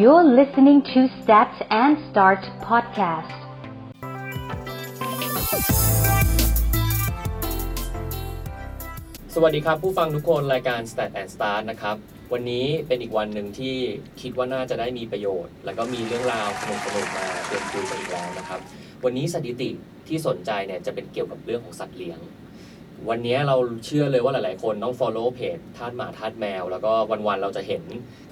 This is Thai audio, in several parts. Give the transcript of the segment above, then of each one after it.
You're listening to Stats and Start podcast. สวัสดีครับ ผู้ฟังทุกคนรายการ Stat and Start นะครับ วันนี้เป็นอีกวันหนึ่งที่คิดว่าน่าจะได้มีประโยชน์ แล้วก็มีเรื่องราวสนุกๆมาเตรียมคุยกันอีกแล้วนะครับ วันนี้สถิติที่สนใจเนี่ยจะเป็นเกี่ยวกับเรื่องของสัตว์เลี้ยง วันนี้เราเชื่อเลยว่าหลาย ๆ คนต้อง follow เพจทาสหมาทาสแมว แล้วก็วัน ๆ เราจะเห็น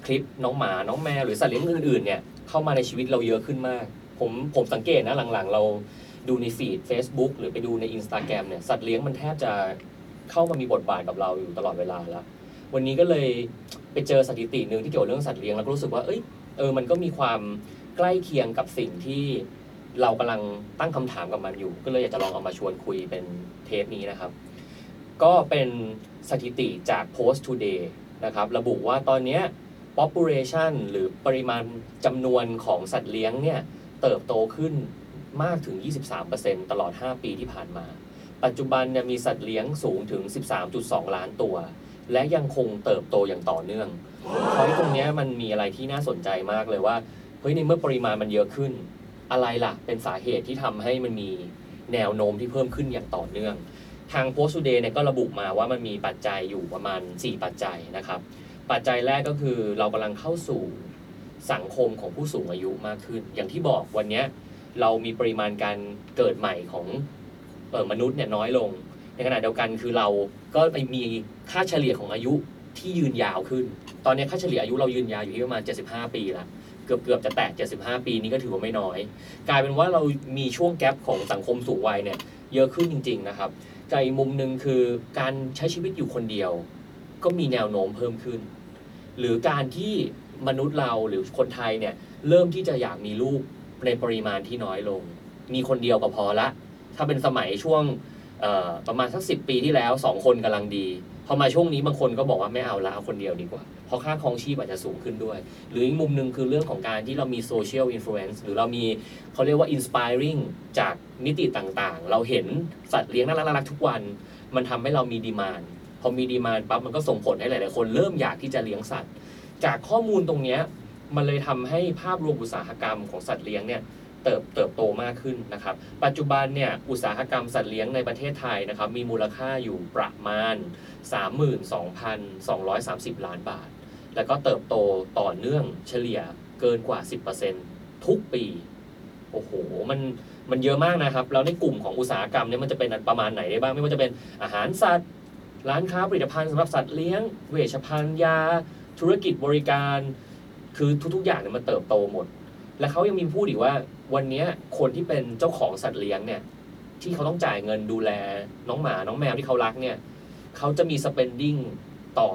คลิปน้องหมา น้องแมว หรือสัตว์เลี้ยงอื่น ๆ เนี่ย เข้ามาในชีวิตเราเยอะขึ้นมาก ผมผมสังเกตนะหลัง ๆ เราดูในฟีด Facebook หรือไปดูใน Instagram เนี่ย สัตว์เลี้ยงมันแทบจะเข้ามามีบทบาทกับเราอยู่ตลอดเวลาแล้ว วันนี้ก็เลยไปเจอสถิติหนึ่งที่เกี่ยวเรื่องสัตว์เลี้ยงแล้วก็รู้สึกว่า เอ้ย เออ มันก็มีความใกล้เคียงกับสิ่งที่เรากำลังตั้งคำถามกับมันอยู่ ก็เลยอยากจะลองเอามาชวนคุยเป็นเทปนี้นะครับ ก็เป็นสถิติจาก Post Today นะครับ ระบุว่าตอนนี้ population หรือปริมาณจำนวนของสัตว์เลี้ยงเนี่ย เติบโตขึ้นมากถึง 23%ตลอด 5 ปีที่ผ่านมา ปัจจุบันเนี่ยมีสัตว์เลี้ยงสูงถึง 13.2 ล้านตัว และยังคงเติบโตอย่างต่อเนื่องเพราะตรงนี้มันมีอะไรที่น่าสนใจมากเลยว่า เฮ้ยในเมื่อปริมาณมันเยอะขึ้น อะไรล่ะ เป็นสาเหตุที่ทำให้มันมีแนวโน้มที่เพิ่มขึ้นอย่างต่อเนื่อง ทาง Post Today เนี่ยก็ระบุมาว่ามันมีปัจจัยอยู่ประมาณ 4 ปัจจัยนะครับ ปัจจัยแรกก็คือเรากำลังเข้าสู่สังคมของผู้สูงอายุมากขึ้น อย่างที่บอกวันนี้เรามีปริมาณการเกิดใหม่ของเออมนุษย์เนี่ยน้อยลง ในขณะเดียวกันคือเราก็ไปมีค่าเฉลี่ยของอายุที่ยืนยาวขึ้น ตอนนี้ค่าเฉลี่ยอายุเรายืนยาวอยู่ที่ประมาณ 75 ปีละเกือบเกือบจะแตะ 75 ปีนี้ก็ถือว่าไม่น้อย กลายเป็นว่าเรามีช่วงแกลบของสังคมสูงวัยเนี่ยเยอะขึ้นจริง ๆ นะครับ ใจมุมหนึ่งคือการใช้ชีวิตอยู่คนเดียว ก็มีแนวโน้มเพิ่มขึ้น หรือการที่มนุษย์เราหรือคนไทยเนี่ยเริ่มที่จะอยากมีลูกในปริมาณที่น้อยลง มีคนเดียวก็พอละ ถ้าเป็นสมัยช่วงประมาณสักสิปีที่แล้วสองคนกำลังดี พอมาช่วงนี้บางคนก็บอกว่าไม่เอาละเอาคนเดียวดีกว่า เพราะค่าครองชีพอาจจะสูงขึ้นด้วย หรืออีกมุมหนึ่งคือเรื่องของการที่เรามี social influence หรือเรามีเขาเรียกว่า inspiring จากมิติต่างๆ เราเห็นสัตว์เลี้ยงน่ารักๆทุกวัน มันทำให้เรามี demand พอมี demand ปั๊บมันก็ส่งผลให้หลายๆคนเริ่มอยากที่จะเลี้ยงสัตว์ จากข้อมูลตรงนี้มันเลยทำให้ภาพรวมอุตสาหกรรมของสัตว์เลี้ยงเนี่ยเติบเติบโตมากขึ้นนะครับ ปัจจุบันเนี่ยอุตสาหกรรมสัตว์เลี้ยงในประเทศไทยนะครับมีมูลค่าอยู่ประมาณ 32,230 ล้านบาท แล้วก็เติบโตต่อเนื่องเฉลี่ยเกินกว่า 10%ทุกปี โอ้โห มันมันเยอะมากนะครับ แล้วในกลุ่มของอุตสาหกรรมเนี่ยมันจะเป็นประมาณไหนได้บ้าง ไม่ว่าจะเป็นอาหารสัตว์ ร้านค้าผลิตภัณฑ์สำหรับสัตว์เลี้ยง เวชภัณฑ์ยา ธุรกิจบริการ คือทุกๆ อย่างเนี่ยมันเติบโตหมด และเขายังมีพูดอีกว่า วันนี้คนที่เป็นเจ้าของสัตว์เลี้ยงเนี่ย ที่เขาต้องจ่ายเงินดูแลน้องหมา น้องแมวที่เขารักเนี่ย เขาจะมี spending ต่อ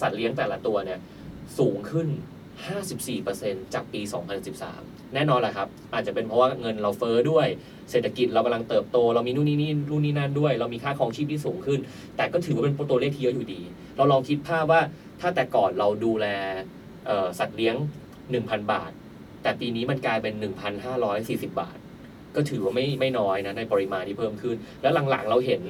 สัตว์เลี้ยงแต่ละตัวเนี่ยสูงขึ้น 54%จากปี 2013 แน่นอนแหละครับ อาจจะเป็นเพราะว่าเงินเราเฟ้อด้วย เศรษฐกิจเรากำลังเติบโต เรามีนู่นนี่นี่นู่นนี่นั่นด้วย เรามีค่าครองชีพที่สูงขึ้น แต่ก็ถือว่าเป็นตัวเลขที่เยอะอยู่ดี เราลองคิดภาพว่าถ้าแต่ก่อนเราดูแลสัตว์เลี้ยง 1,000 บาท แต่ปีนี้มันกลายเป็น 1,540 บาท ก็ถือว่าไม่ไม่น้อยนะในปริมาณที่เพิ่มขึ้น แล้วหลังๆเราเห็น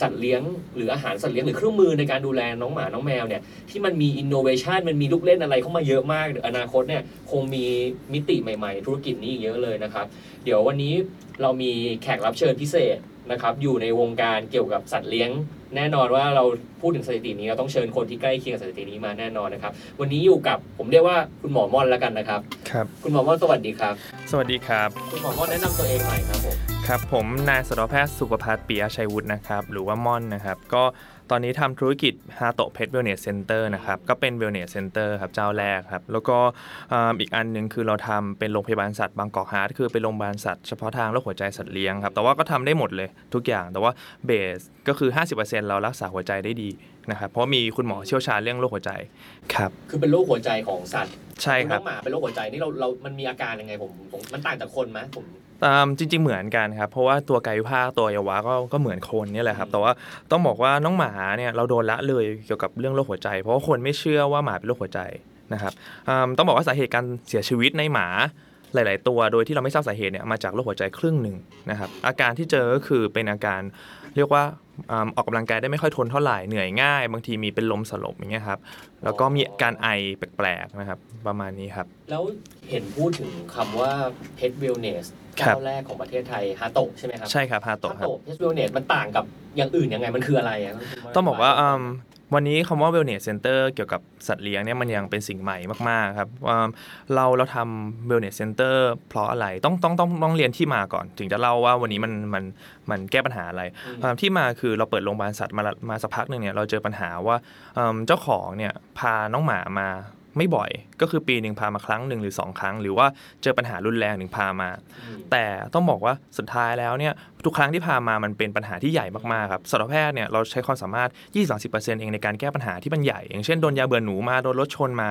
สัตว์เลี้ยงหรืออาหารสัตว์เลี้ยงหรือเครื่องมือในการดูแลน้องหมาน้องแมวเนี่ยที่มันมีอินโนเวชันมันมีลูกเล่นอะไรเข้ามาเยอะมากเดี๋ยวอนาคตเนี่ยคงมีมิติใหม่ๆ ธุรกิจนี้อีกเยอะเลยนะครับ เดี๋ยววันนี้เรามีแขกรับเชิญพิเศษนะครับอยู่ในวงการเกี่ยวกับสัตว์เลี้ยง แน่นอนว่าเราพูดถึงสถิตินี้เราต้องเชิญคนที่ใกล้เคียงกับสถิตินี้มาแน่นอนนะครับ วันนี้อยู่กับผมเรียกว่าคุณหมอม่อนแล้วกันนะครับ ครับ คุณหมอม่อนสวัสดีครับ สวัสดีครับ คุณหมอม่อนแนะนำตัวเองหน่อยครับผม ครับผมนายสัตวแพทย์สุขภัทรปียชัยวุฒินะครับหรือว่าม่อนนะครับก็ตอนนี้ทำธุรกิจฮาโตะเพ t wellness center นะครับก็เป็นเวลเนสเซ็นเตอร์ครับเจ้าแรกครับแล้วก็อ่าอีกอันหนึ่งคือเราทำเป็นโรงพยาบาลสัตว์ Bangkok Heart คือเป็นโรงพยาบาลสัตว์เฉพาะทางโรคหัวใจสัตว์เลี้ยงครับแต่ว่าก็ทำได้หมดเลยทุกอย่างแต่ว่า base ก็คือ 50%เรารักษาหัวใจได้ดีนะครับเพราะมีคุณหมอเชี่ยวชาญเรื่องโรคหัวใจครับคือเป็นโรคหัวใจของสัตว์ใช่คน้รัอบงหมาเป็นโรคหัวใจนี่เราเรามันมีอาการยังไงผมผมมันต่างจากคนไหมผม ตามจริง ๆ เหมือนกันครับ เพราะว่าตัวกายภาพตัวอวัยวะก็ก็เหมือนคนเนี่ยแหละครับ แต่ว่าต้องบอกว่าน้องหมาเนี่ยเราโดนละเลยเกี่ยวกับเรื่องโรคหัวใจ เพราะว่าคนไม่เชื่อว่าหมาเป็นโรคหัวใจนะครับอืมต้องบอกว่าสาเหตุการเสียชีวิตในหมาหลาย ๆ ตัวโดยที่เราไม่ทราบสาเหตุเนี่ยมาจากโรคหัวใจครึ่งหนึ่งนะครับอาการที่เจอก็คือเป็นอาการเรียกว่า อ่าออกกำลังกายได้ไม่ค่อยทนเท่าไหร่เหนื่อยง่าย บางทีมีเป็นลมสลบอย่างเงี้ยครับแล้วก็มีการไอแปลกๆนะครับ ประมาณนี้ครับ แล้วเห็นพูดถึงคำว่า Pet Wellness ครับเจ้าแรกของประเทศไทยฮาโตะใช่ไหมครับ ใช่ครับฮาฮาโตะครับโตะ Pet Wellness มันต่างกับอย่างอื่นยังไงมันคืออะไรอะต้องบอกว่าอืม วันนี้คำว่า wellness center เกี่ยวกับสัตว์เลี้ยงเนี่ยมันยังเป็นสิ่งใหม่มากๆครับว่าเราเราทำ wellness center เพราะอะไรต้องต้องต้องต้องเรียนที่มาก่อน ถึงจะเล่าว่าวันนี้มันมันมันแก้ปัญหาอะไรอืมอ่าที่มาคือเราเปิดโรงพยาบาลสัตว์มาละมาสักพักหนึ่งเนี่ยเราเจอปัญหาว่าอืมเจ้าของเนี่ยพาน้องหมามา ไม่บ่อย ก็คือปีหนึ่งพามาครั้งหนึ่งหรือสองครั้ง หรือว่าเจอปัญหารุนแรงถึงพามาอืมแต่ต้องบอกว่าสุดท้ายแล้วเนี่ยทุกครั้งที่พามามันเป็นปัญหาที่ใหญ่มากๆครับสัตวแพทย์เนี่ยเราใช้ความสามารถ 20-30%เองในการแก้ปัญหาที่มันใหญ่ อย่างเช่นโดนยาเบื่อหนูมาโดนรถชนมา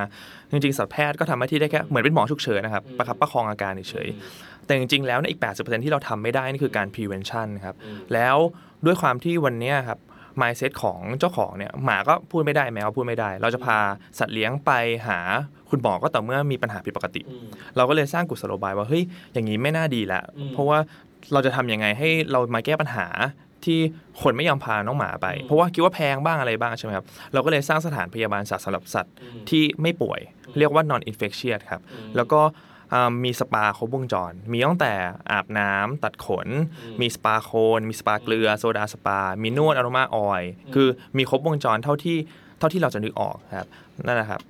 จริงๆสัตวแพทย์ก็ทำหน้าที่ได้แค่เหมือนเป็นหมอฉุกเฉินนะครับประคับประคองอาการเฉยๆแต่จริงๆแล้วในยอีก 80%ที่เราทำไม่ได้ นี่คือการ prevention ครับอืมแล้วด้วยความที่วันเนี้ยครับ mindset ของเจ้าของเนี่ยหมาก็พูดไม่ได้แมวพูดไม่ได้ เราจะพาสัตว์เลี้ยงไปหาคุณหมอก็ต่อเมื่อมีปัญหาผิดปกติอืมเราก็เลยสร้างกุศโลบายว่าเฮ้ยอย่างนี้ไม่น่าดีละอืมเพราะว่าเราจะทำยังไงให้เรามาแก้ปัญหาที่คนไม่ยอมพาน้องหมาไปอืมเพราะว่าคิดว่าแพงบ้างอะไรบ้างใช่ไหมครับ เราก็เลยสร้างสถานพยาบาลสัตว์สำหรับสัตว์อืมที่ไม่ป่วยอืมเรียกว่า non infectious ครับอืมแล้วก็อ่า มีสปาครบวงจร มีตั้งแต่อาบน้ำตัดขนอืมมีสปาโคลน มีสปาเกลือ โซดาสปา มีนวด aroma oil อืมคือมีครบวงจรเท่าที่เท่าที่เราจะนึกออกครับนั่นแหละครับ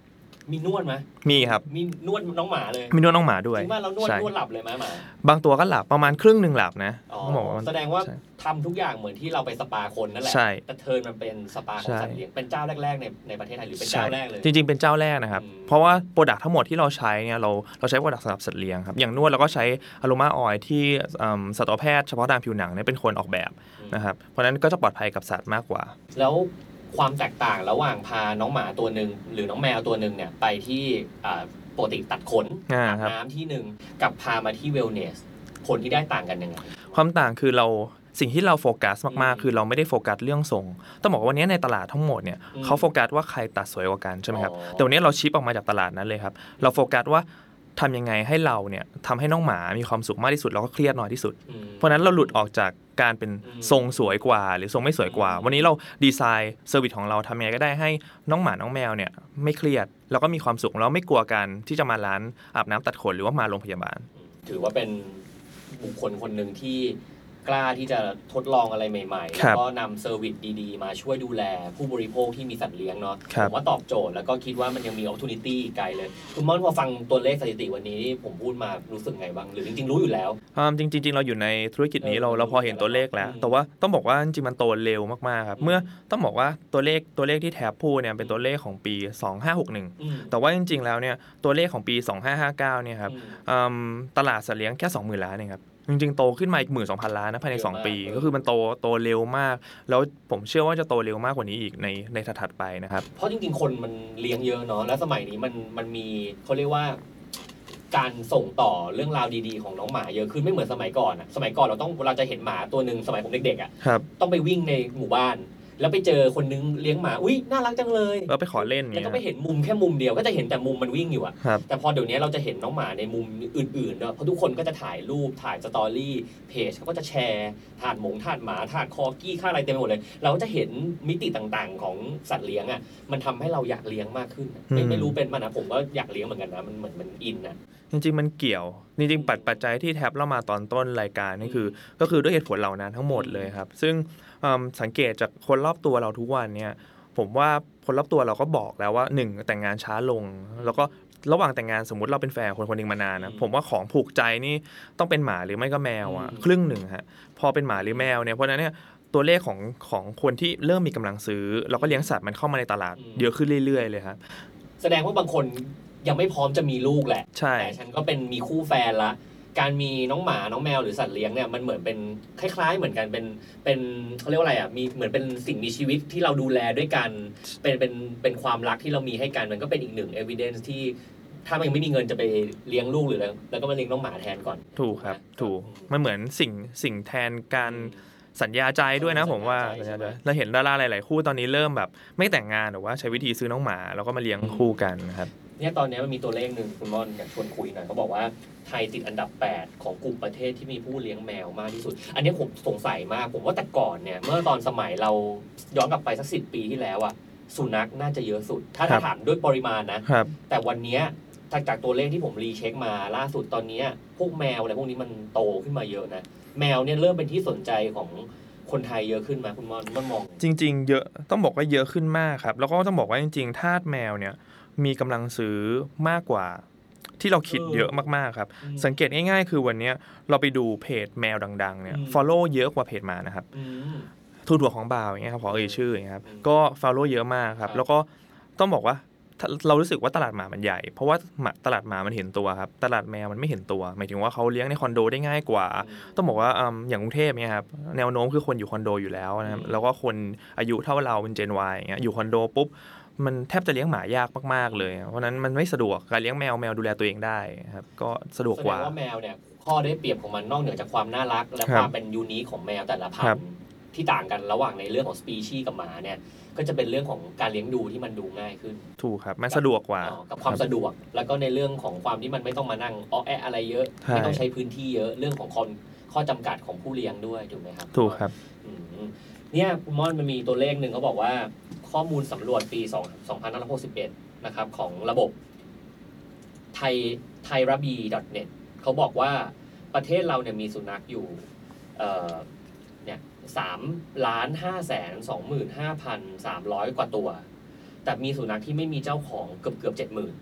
มีนวดไหมมีครับ มีนวดน้องหมาเลย มีนวดน้องหมาด้วยจริงว่าเรานวดใช่นวดหลับเลยไหมหมาบางตัวก็หลับประมาณครึ่งหนึ่งหลับนะอ๋อต้องบอกว่ามันแสดงว่าใช่ ทำทุกอย่างเหมือนที่เราไปสปาคนนั่นแหละใช่แต่เทิร์นมันเป็นสปาของใช่ สัตว์เลี้ยงเป็นเจ้าแรกๆในในประเทศไทยหรือเป็นเจ้าแรกเลย จริง ๆ เป็นเจ้าแรกนะครับ อืม เพราะว่าโปรดักทั้งหมดที่เราใช้เนี่ยเราเราใช้โปรดักสำหรับสัตว์เลี้ยงครับอย่างนวดเราก็ใช้อะโรมาออยที่อืมสัตวแพทย์เฉพาะทางผิวหนังเนี่ยเป็นคนออกแบบนะครับเพราะฉะนั้นก็จะปลอดภัยกับสัตว์มากกว่า แล้ว ความแตกต่างระหว่างพาน้องหมาตัวหนึ่งหรือน้องแมวตัวหนึ่งเนี่ยไปที่อ่าปกติตัดขนอ่าอาบครับ น้ำที่หนึ่งกับพามาที่ wellness ผลที่ได้ต่างกันยังไง ความต่างคือเราสิ่งที่เราโฟกัสมาก อืมๆ คือเราไม่ได้โฟกัสเรื่องทรงต้องบอกว่าวันนี้ในตลาดทั้งหมดเนี่ยอืมเขาโฟกัสว่าใครตัดสวยกว่ากันใช่ไหมครับอ๋อ แต่วันนี้เรา shift ออกมาจากตลาดนั้นเลยครับ เราโฟกัสว่าทำยังไงให้เราเนี่ยทำให้น้องหมามีความสุขมากที่สุดแล้วก็เครียดน้อยที่สุด อืม เพราะฉะนั้นเราหลุดออกจาก การเป็นอืมทรงสวยกว่า หรือทรงไม่สวยกว่าอืมวันนี้เรา design service ของเราทำยังไงก็ได้ให้น้องหมาน้องแมวเนี่ยไม่เครียด แล้วก็มีความสุขแล้วไม่กลัวกันที่จะมาร้านอาบน้ำตัดขนหรือว่ามาโรงพยาบาล ถือว่าเป็นบุคคลคนหนึ่งที่ กล้าที่จะทดลองอะไรใหม่ๆคแล้รัวบก็นำเซอร์วิสดีๆ มาช่วยดูแลผู้บริโภคที่มีสัตว์เลี้ยงเนาะครับผมว่าตอบโจทย์แล้วก็คิดว่ามันยังมี opportunity อีกไกลเลย คุณม่อนพอฟังตัวเลขสถิติวันนี้นี่ผมพูดมารู้สึกไงบ้าง หรือจริงๆรู้อยู่แล้วอ่าจริงๆจริงๆเราอยู่ในธุรกิจนี้เราเออเราพอเห็นตัวเลขแล้วอืมแต่ว่าต้องบอกว่าจริงๆมันโตเร็วมากๆครับอืมเมื่อต้องบอกว่าตัวเลขตัวเลขที่แทบพูดเนี่ยเป็นตัวเลขของปี 2561อืมแต่ว่าจริง ๆ แล้วเนี่ยตัวเลขของปี 2559เนี่ยครับอืมอืมตลาดสัตว์เลี้ยงแค่ 20,000 ล้านเองครับ จริงๆ โตขึ้นมาอีกหมื่นสองพันล้านนะภายในเยอะมาก2ปีเออก็คือมันโตโตเร็วมาก แล้วผมเชื่อว่าจะโตเร็วมากกว่านี้อีกในในถัดๆไปนะครับ เพราะจริงๆ คนมันเลี้ยงเยอะเนาะแล้วสมัยนี้มันมันมีเขาเรียกว่าการส่งต่อเรื่องราวดีๆของน้องหมาเยอะขึ้นไม่เหมือนสมัยก่อนอะสมัยก่อนเราต้องเราจะเห็นหมาตัวหนึ่งสมัยผมเด็กๆอะครับต้องไปวิ่งในหมู่บ้าน แล้วไปเจอคนนึงเลี้ยงหมาอุ้ยน่ารักจังเลยแล้วไปขอเล่นแล้วเงี้ก็ยไปเห็นมุมแค่มุมเดียวก็จะเห็นแต่มุมมันวิ่งอยู่อะครับแต่พอเดี๋ยวนี้เราจะเห็นน้องหมาในมุมอื่นๆเนอะเพราะทุกคนก็จะถ่ายรูปถ่ายสตอรี่เพจเขาก็จะแชร์ถาดหมงถาดหมาถาดคอกี้ค่าอะไรเต็มไปหมดเลย เราก็จะเห็นมิติต่างๆ ของสัตว์เลี้ยงอะมันทำให้เราอยากเลี้ยงมากขึ้นอะไม่อืมไม่รู้เป็นมันนะผมก็อยากเลี้ยงเหมือนกันนะมันเหมือนมันอินนะจริงๆมันเกี่ยว จริงๆปัจปัจจัยที่แท็บเล่ามาตอนต้นรายการนี่คือ ก็คือด้วยเหตุผลเหล่านั้นทั้งหมดเลยครับ ซึ่ง อืมสังเกตจากคนรอบตัวเราทุกวันเนี่ย ผมว่าคนรอบตัวเราก็บอกแล้วว่าหนึ่งแต่งงานช้าลง แล้วก็ระหว่างแต่งงานสมมติเราเป็นแฟนคนคนหนึ่งมานานนะอืมผมว่าของผูกใจนี่ต้องเป็นหมาหรือไม่ก็แมวอะอืมครึ่งหนึ่งฮะพอเป็นหมาหรือแมวเนี่ยเพราะฉะนั้นเนี่ยตัวเลขของของคนที่เริ่มมีกำลังซื้อ แล้วก็เลี้ยงสัตว์มันเข้ามาในตลาดเยอะขึ้นเรื่อยๆเลยครับแสดงว่าบางคนยังไม่พร้อมจะมีลูกแหละใช่แต่ฉันก็เป็นมีคู่แฟนละ การมีน้องหมาน้องแมวหรือสัตว์เลี้ยงเนี่ยมันเหมือนเป็นคล้าย ๆ เหมือนกันเป็นเป็นเขาเรียกว่าอะไรอะมีเหมือนเป็นสิ่งมีชีวิตที่เราดูแลด้วยกัน เป็นเป็นเป็นความรักที่เรามีให้กันมันก็เป็นอีกหนึ่ง evidence ที่ถ้ามันยังไม่มีเงินจะไปเลี้ยงลูกหรืออะไรแล้วก็มาเลี้ยงน้องหมาแทนก่อน ถูกครับถูกมันเหมือนสิ่งสิ่งแทนการสัญญาใจด้วยนะเออผมว่าสัญญาใจใช่ไหมเราเห็นดาราหลาย ๆ คู่ตอนนี้เริ่มแบบ ไม่แต่งงานหรือว่าใช้วิธีซื้อน้องหมาแล้วก็มาเลี้ยงอืมคู่กันนะครับ เนี่ยตอนนี้มันมีตัวเลขหนึ่งคุณม่อนอยากชวนคุยหน่อยเขาบอกว่าไทยติดอันดับ 8 ของกลุ่มประเทศที่มีผู้เลี้ยงแมวมากที่สุด อันนี้ผมสงสัยมากผมว่าแต่ก่อนเนี่ย เมื่อตอนสมัยเราย้อนกลับไปสักสิปีที่แล้วอะสุนัขน่าจะเยอะสุด ถ้าครับถามด้วยปริมาณนะครับแต่วันเนี้ยจากจากตัวเลขที่ผมรีเช็คมาล่าสุดตอนเนี้ยพวกแมวอะไรพวกนี้มันโตขึ้นมาเยอะนะ แมวเนี่ยเริ่มเป็นที่สนใจของคนไทยเยอะขึ้นมาคุณมอนม่อนมอง จริง ๆ เยอะต้องบอกว่าเยอะขึ้นมากครับ แล้วก็ต้องบอกว่าจริง ๆ ทาสแมวเนี่ย มีกำลังซื้อมากกว่าที่เราคิดเออเยอะมากๆครับอืมสังเกตง่ายๆ คือวันเนี้ยเราไปดูเพจแมวดัง ๆ เนี่ยอืม follow เยอะกว่าเพจหมานะครับอืมทูถั่วของบ่าวอย่างเงี้ยครับขอเอ่ยชื่ออย่างเงี้ยครับอืมก็ follow เยอะมากครับครับแล้วก็ต้องบอกว่าถ้าเรารู้สึกว่าตลาดหมามันใหญ่ เพราะว่าหมาตลาดหมามันเห็นตัวครับ ตลาดแมวมันไม่เห็นตัว หมายถึงว่าเขาเลี้ยงในคอนโดได้ง่ายกว่า ต้องบอกว่าอืมอย่างกรุงเทพเนี่ยครับแนวโน้มคือคนอยู่คอนโดอยู่แล้วนะครับอืมแล้วก็คนอายุเท่าเราเป็นเจน Y อย่างเงี้ยอยู่คอนโดปุ๊บ มันแทบจะเลี้ยงหมายากมากๆเลย เพราะฉะนั้นมันไม่สะดวกการเลี้ยงแมวแมวดูแลตัวเองได้ครับก็สะดวกแสกดว่างว่าแมวเนี่ยข้อได้เปรียบของมันนอกเหนือจากความน่ารัก และคครับวามเป็นยูนิคของแมวแต่ละพันครับธุ์ที่ต่างกันระหว่างในเรื่องของสปีชีส์กับหมาเนี่ยก็จะเป็นเรื่องของการเลี้ยงดูที่มันดูง่ายขึ้น ถูกครับมันสะดวกกว่าอ๋อกับความสะดวก แล้วก็ในเรื่องของความที่มันไม่ต้องมานั่งอ้อแอะอะไรเยอะใช่ไม่ต้องใช้พื้นที่เยอะเรื่องของคนข้อจำกัดของผู้เลี้ยงด้วยถูกไหมครับ ถูกครับอืมเนี่ยคุณม่อนมันมีตัวเลขหนึ่งเขาบอกว่า ข้อมูลสำรวจปี2 2561 นะครับของระบบไทยไทยรับี .net เขาบอกว่าประเทศเราเนี่ยมีสุนัขอยู่เอ่อเนี่ยสามล้านห้าแสนสองหมื่นห้าพันสามร้อยกว่าตัว แต่มีสุนัขที่ไม่มีเจ้าของเกือบเกือบเจ็ดหมื่น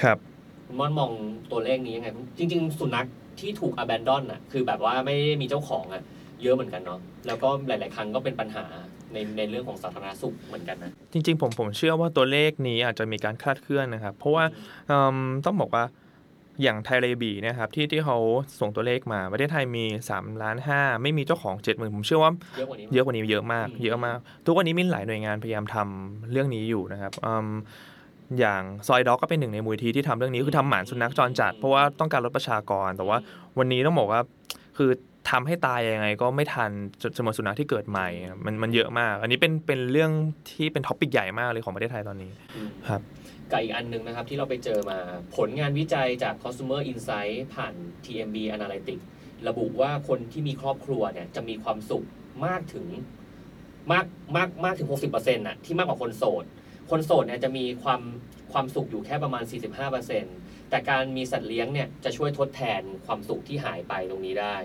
ครับคุณม่อนมองตัวเลขนี้ยังไง จริง ๆ สุนัขที่ถูก abandon อะคือแบบว่าไม่ได้มีเจ้าของอะเยอะเหมือนกันเนาะแล้วก็หลาย ๆ ครั้งก็เป็นปัญหา ในในเรื่องของสาธารณสุขเหมือนกันนะจริง ๆ ผมผมเชื่อว่าตัวเลขนี้อาจจะมีการคลาดเคลื่อนนะครับ เพราะว่าเอิ่มต้องบอกว่าอย่างไทยเรบีเนะครับที่ที่เขาส่งตัวเลขมาประเทศไทยมี3ล้าน5ไม่มีเจ้าของ70,000ผมเชื่อว่าเยอะกว่านี้เยอะกว่านี้เยอะมากอืมเยอะมาก ทุกวันนี้มีหลายหน่วยงานพยายามทำเรื่องนี้อยู่นะครับอืมอย่างซอยด็อกก็เป็นหนึ่งในมูลทีที่ทำเรื่องนี้คือทำหมาสุนัขจรจัด เพราะว่าต้องการลดประชากรแต่ว่าวันนี้ต้องบอกว่าคือ ทำให้ตายยังไงก็ไม่ทันจจำนวนสุนัขที่เกิดใหม่ มันมันเยอะมาก อันนี้เป็นเป็นเรื่องที่เป็นท็อปิกใหญ่มากเลยของประเทศไทยตอนนี้ครับกับอีกอันหนึ่งนะครับที่เราไปเจอมาผลงานวิจัยจาก Consumer Insight ผ่าน TMB Analytics ระบุว่าคนที่มีครอบครัวเนี่ยจะมีความสุขมากถึงมากมากมากถึง 60%น่ะที่มากกว่าคนโสด คนโสดเนี่ยจะมีความความสุขอยู่แค่ประมาณ 45% แต่การมีสัตว์เลี้ยงเนี่ยจะช่วยทดแทนความสุขที่หายไปตรงนี้ได้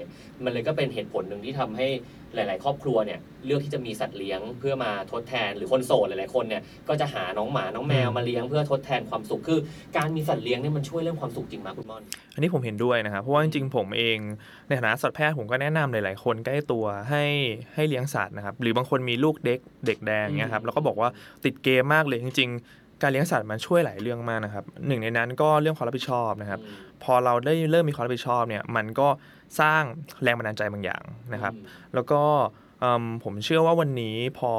มันเลยก็เป็นเหตุผลหนึ่งที่ทำให้หลาย ๆ ครอบครัวเนี่ยเลือกที่จะมีสัตว์เลี้ยงเพื่อมาทดแทนหรือคนโสดหลาย ๆ คนเนี่ยก็จะหาน้องหมาน้องแมวมาเลี้ยงเพื่อทดแทนความสุขคือ การมีสัตว์เลี้ยงเนี่ยมันช่วยเรื่องความสุขจริงไหมคุณม่อน อันนี้ผมเห็นด้วยนะครับเพราะว่าจริง ๆ ผมเองในฐานะสัตวแพทย์ผมก็แนะนำหลาย ๆ คนใกล้ตัวให้ให้เลี้ยงสัตว์นะครับหรือบางคนมีลูกเด็กเด็กแดงเงี้ยครับแล้วก็บอกว่าติดเกมมากเลยจริง ๆ การเลี้ยงสัตว์มันช่วยหลายเรื่องมากนะครับหนึ่งในนั้นก็เรื่องความรับผิดชอบนะครับอืมพอเราได้เริ่มมีความรับผิดชอบเนี่ยมันก็สร้างแรงบันดาลใจบางอย่างนะครับอืมแล้วก็เอิ่มผมเชื่อว่าวันนี้พอ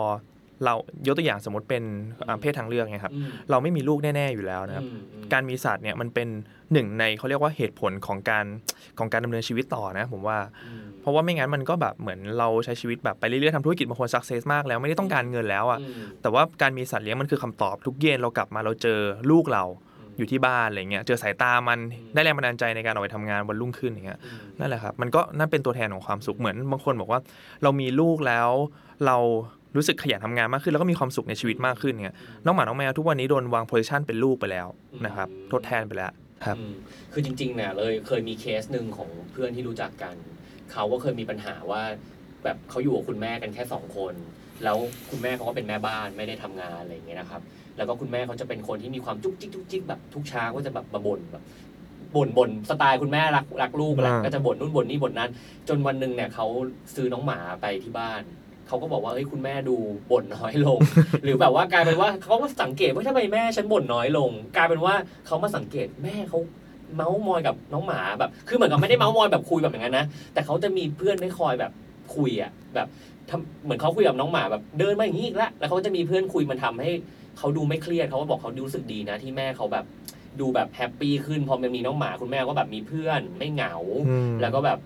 เรายกตัวอย่างสมมติเป็นอ่าเพศทางเลือกไงครับอืมเราไม่มีลูกแน่ ๆอยู่แล้วนะครับอืมอืมการมีสัตว์เนี่ยมันเป็นหนึ่งในเขาเรียกว่าเหตุผลของการของการดำเนินชีวิตต่อนะ ผมว่าอืมเพ ราะว่าไม่งั้นมันก็แบบเหมือนเราใช้ชีวิตแบบไปเรื่อยๆทำธุรกิจบางคนสักเซสมากแล้วไม่ได้ต้องการเงินแล้วอะอืมแต่ว่าการมีสัตว์เลี้ยงมันคือคำตอบทุกเย็นเรากลับมาเราเจอลูกเราอยู่ที่บ้านอะไรเงี้ยเจอสายตามันได้แรงบันดาลใจในการออกไปทำงานวันรุ่งขึ้นอย่างเงี้ยอืมนั่นแหละครับมันก็นั่นเป็นตัวแทนของความสุขเหมือนบางคนบอกว่า เรามีลูกแล้วเรารู้สึกขยันทำงานมากขึ้นแล้วก็มีความสุขในชีวิตมากขึ้นเนี่ยน้องหมาน้องแมวทุกวันนี้โดนวาง position เป็นลูกไปแล้วนะครับทดแทนไปแล้วครับอืมคือจริงๆเนี่ยเลยเคยมีเคสหนึ่งของเพื่อนที่รู้จักกัน เขาก็เคยมีปัญหาว่า แบบเขาอยู่กับคุณแม่กันแค่สองคน แล้วคุณแม่เขาก็เป็นแม่บ้านไม่ได้ทำงานอะไรอย่างเงี้ยนะครับ แล้วก็คุณแม่เขาจะเป็นคนที่มีความจุกจิกจุกจิกแบบทุกเช้าก็จะแบบมาบ่นแบบบ่นบ่นสไตล์คุณแม่รักรักลูกแหละอ่าก็จะบ่นนู่นบ่นนี่บ่นนั้น จนวันหนึ่งเนี่ยเขาซื้อน้องหมาไปที่บ้านเขาก็บอกว่าเฮ้ยคุณแม่ดูบ่นน้อยลง หรือแบบว่ากลายเป็นว่าเขาก็สังเกตว่าทำไมแม่ฉันบ่นน้อยลง กลายเป็นว่าเขามาสังเกตแม่เขา เม้าท์มอยกับน้องหมาแบบ คือเหมือนกับไม่ได้เม้าท์มอยแบบคุยแบบอย่างนั้นนะ แต่เขาจะมีเพื่อนให้คอยแบบคุยอะแบบทำเหมือนเขาคุยกับน้องหมาแบบเดินมาอย่างนี้อีกแล้วแล้วเขาจะมีเพื่อนคุยมันทำให้เขาดูไม่เครียดเขาก็บอกเขารู้สึกดีนะที่แม่เขาแบบดูแบบ happy ขึ้นพอมันมีน้องหมาคุณแม่ก็แบบมีเพื่อนไม่เหงาอืมแล้วก็แบบ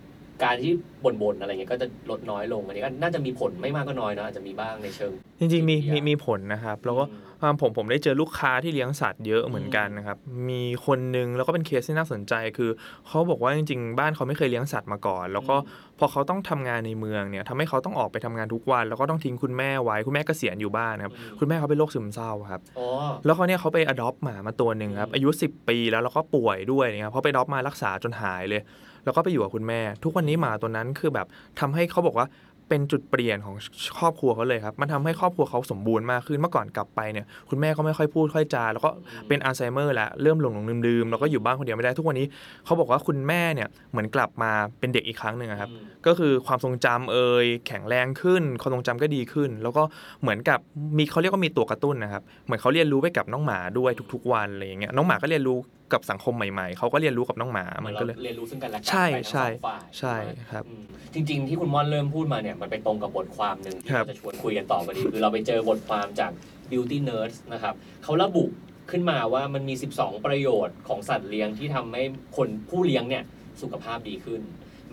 การที่บ่นๆอะไรเงี้ยก็จะลดน้อยลงอันนี้ก็น่าจะมีผลไม่มากก็น้อยนะอาจจะมีบ้างในเชิง จริง ๆ มีจิตวิทมียามีผลนะครับ แล้วก็อ่า ผมผมได้เจอลูกค้าที่เลี้ยงสัตว์เยอะเหมือนกันนะครับ มีคนนึงแล้วก็เป็นเคสที่น่าสนใจคือเขาบอกว่าจริง ๆ บ้านเขาไม่เคยเลี้ยงสัตว์มาก่อน แล้วก็พอเขาต้องทำงานในเมืองเนี่ยทำให้เขาต้องออกไปทำงานทุกวัน แล้วก็ต้องทิ้งคุณแม่ไว้คุณแม่เกษียณอยู่บ้านครับอืมคุณแม่เขาเป็นโรคซึมเศร้าครับอ๋อแล้วเขาเนี่ยเขาไปอดอปหมามาตัวหนึ่งครับอืมอายุ 10 ปีแล้วแล้วก็ป่วยด้วยนะครับเขาไปอดอปมารักษาจนหายเลย แล้วก็ไปอยู่กับคุณแม่ ทุกวันนี้หมาตัวนั้นคือแบบทำให้เขาบอกว่า เป็นจุดเปลี่ยนของครอบครัวเขาเลยครับ มันทำให้ครอบครัวเขาสมบูรณ์มากขึ้นเมื่อก่อนกลับไปเนี่ยคุณแม่ก็ไม่ค่อยพูดค่อยจาแล้วก็เป็นอัลไซเมอร์แล้วเริ่มหลงหลงลืมลืมๆแล้วก็อยู่บ้านคนเดียวไม่ได้ทุกวันนี้เขาบอกว่าคุณแม่เนี่ยเหมือนกลับมาเป็นเด็กอีกครั้งหนึ่งอะครับอืมก็คือความทรงจำเอ่ยแข็งแรงขึ้น ความทรงจำก็ดีขึ้น แล้วก็เหมือนกับมีเขาเรียกว่ามีตัวกระตุ้นนะครับเหมือนเขาเรียนรู้ไปกับน้องหมาด้วยทุก ๆ วันอะไรอย่างเงี้ยน้องหมาก็เรียนรู้ กับสังคมใหม่ๆ เขาก็เรียนรู้กับน้องหมาเหมืมัอนนเราก็เลยเรียนรู้ซึ่งกันและกัใช่ไปทั้งใช่สองฝ่ายใช่ครับอืมจริง ๆ ที่คุณม่อนเริ่มพูดมาเนี่ยมันไปตรงกับบทความหนึ่งที่ครับเราจะชวนคุยกันต่อพอดีคือเราไปเจอบทความจาก Beauty Nurse นะครับเขาระบุขึ้นมาว่ามันมี 12 ประโยชน์ของสัตว์เลี้ยงที่ทำให้คนผู้เลี้ยงเนี่ยสุขภาพดีขึ้น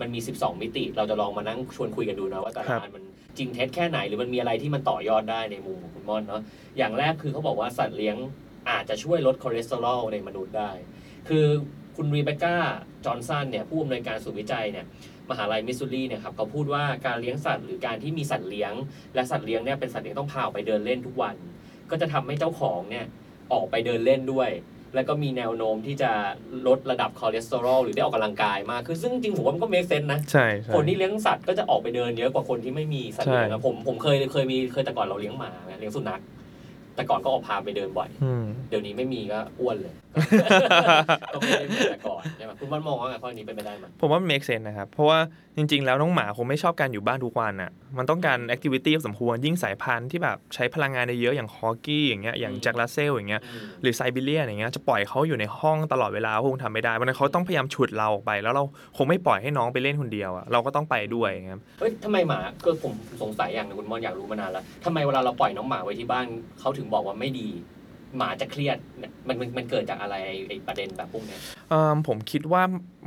มันมี 12 มิติ เราจะลองมานั่งชวนคุยกันดูนะว่าแต่ละครับอันมันจริงเท็จแค่ไหนหรือมันมีอะไรที่มันต่อยอดได้ในมุมของคุณม่อนเนาะอย่างแรกคือเขาบอกว่าสัตว์เลี้ยง อาจจะช่วยลดคอเลสเตอรอลในมนุษย์ได้ คือคุณรีเบคก้าจอห์นสันเนี่ยผู้อำนวยการศูนย์วิจัยเนี่ยมหาลัยมิสซูรีเนี่ยครับเขาพูดว่าการเลี้ยงสัตว์หรือการที่มีสัตว์เลี้ยง และสัตว์เลี้ยงเนี่ยเป็นสัตว์เลี้ยงต้องพาออกไปเดินเล่นทุกวัน ก็จะทำให้เจ้าของเนี่ยออกไปเดินเล่นด้วย แล้วก็มีแนวโน้มที่จะลดระดับคอเลสเตอรอลหรือได้ออกกำลังกายมากคือซึ่งจริงผมว่ามันก็ make sense นะใช่คนที่เลี้ยงสัตว์ก็จะออกไปเดินเยอะกว่าคนที่ไม่มีสัตว์เลี้ยงนะผมผมเคยเคยมีเคยแต่ก่อนเราเลี้ยงหมาเลี้ยงสุนัข แต่ก่อนก็ออกพาไปเดินบ่อยอืมเดี๋ยวนี้ไม่มีก็อ้วนเลยก็ไม่ได้เหมือนแต่ก่อนใช่ไหมคุณบ้านมองว่าไงข้อนี้เป็นไปได้ไหมผมว่ามัน make sense นะครับ เพราะว่า จริง ๆ แล้วน้องหมาคงไม่ชอบการอยู่บ้านทุกวันอะมันต้องการ activity สมควรยิ่งสายพันธุ์ที่แบบใช้พลังงานได้เยอะอย่างคอกี้อย่างเงี้ยอย่างแจ็คลาเซลอย่างเงี้ยอืมหรือไซบีเรียนอย่างเงี้ยจะปล่อยเขาอยู่ในห้องตลอดเวลาคงทำไม่ได้วันนั้นเขาต้องพยายามฉุดเราออกไป แล้วเราคงไม่ปล่อยให้น้องไปเล่นคนเดียวอะเราก็ต้องไปด้วยครับเฮ้ยทำไมหมาก็ผมสงสัยอย่างหนึงคุณมอนอยากรู้มานานแล้วทำไมเวลาเราปล่อยน้องหมาไว้ที่บ้านเขาถึงบอกว่าไม่ดีหมาจะเครียดเนี่ยมันมันมันเกิดจากอะไรไอ้ไอ้ประเด็นแบบพวกเนี้ยเอิ่มผมคิดว่า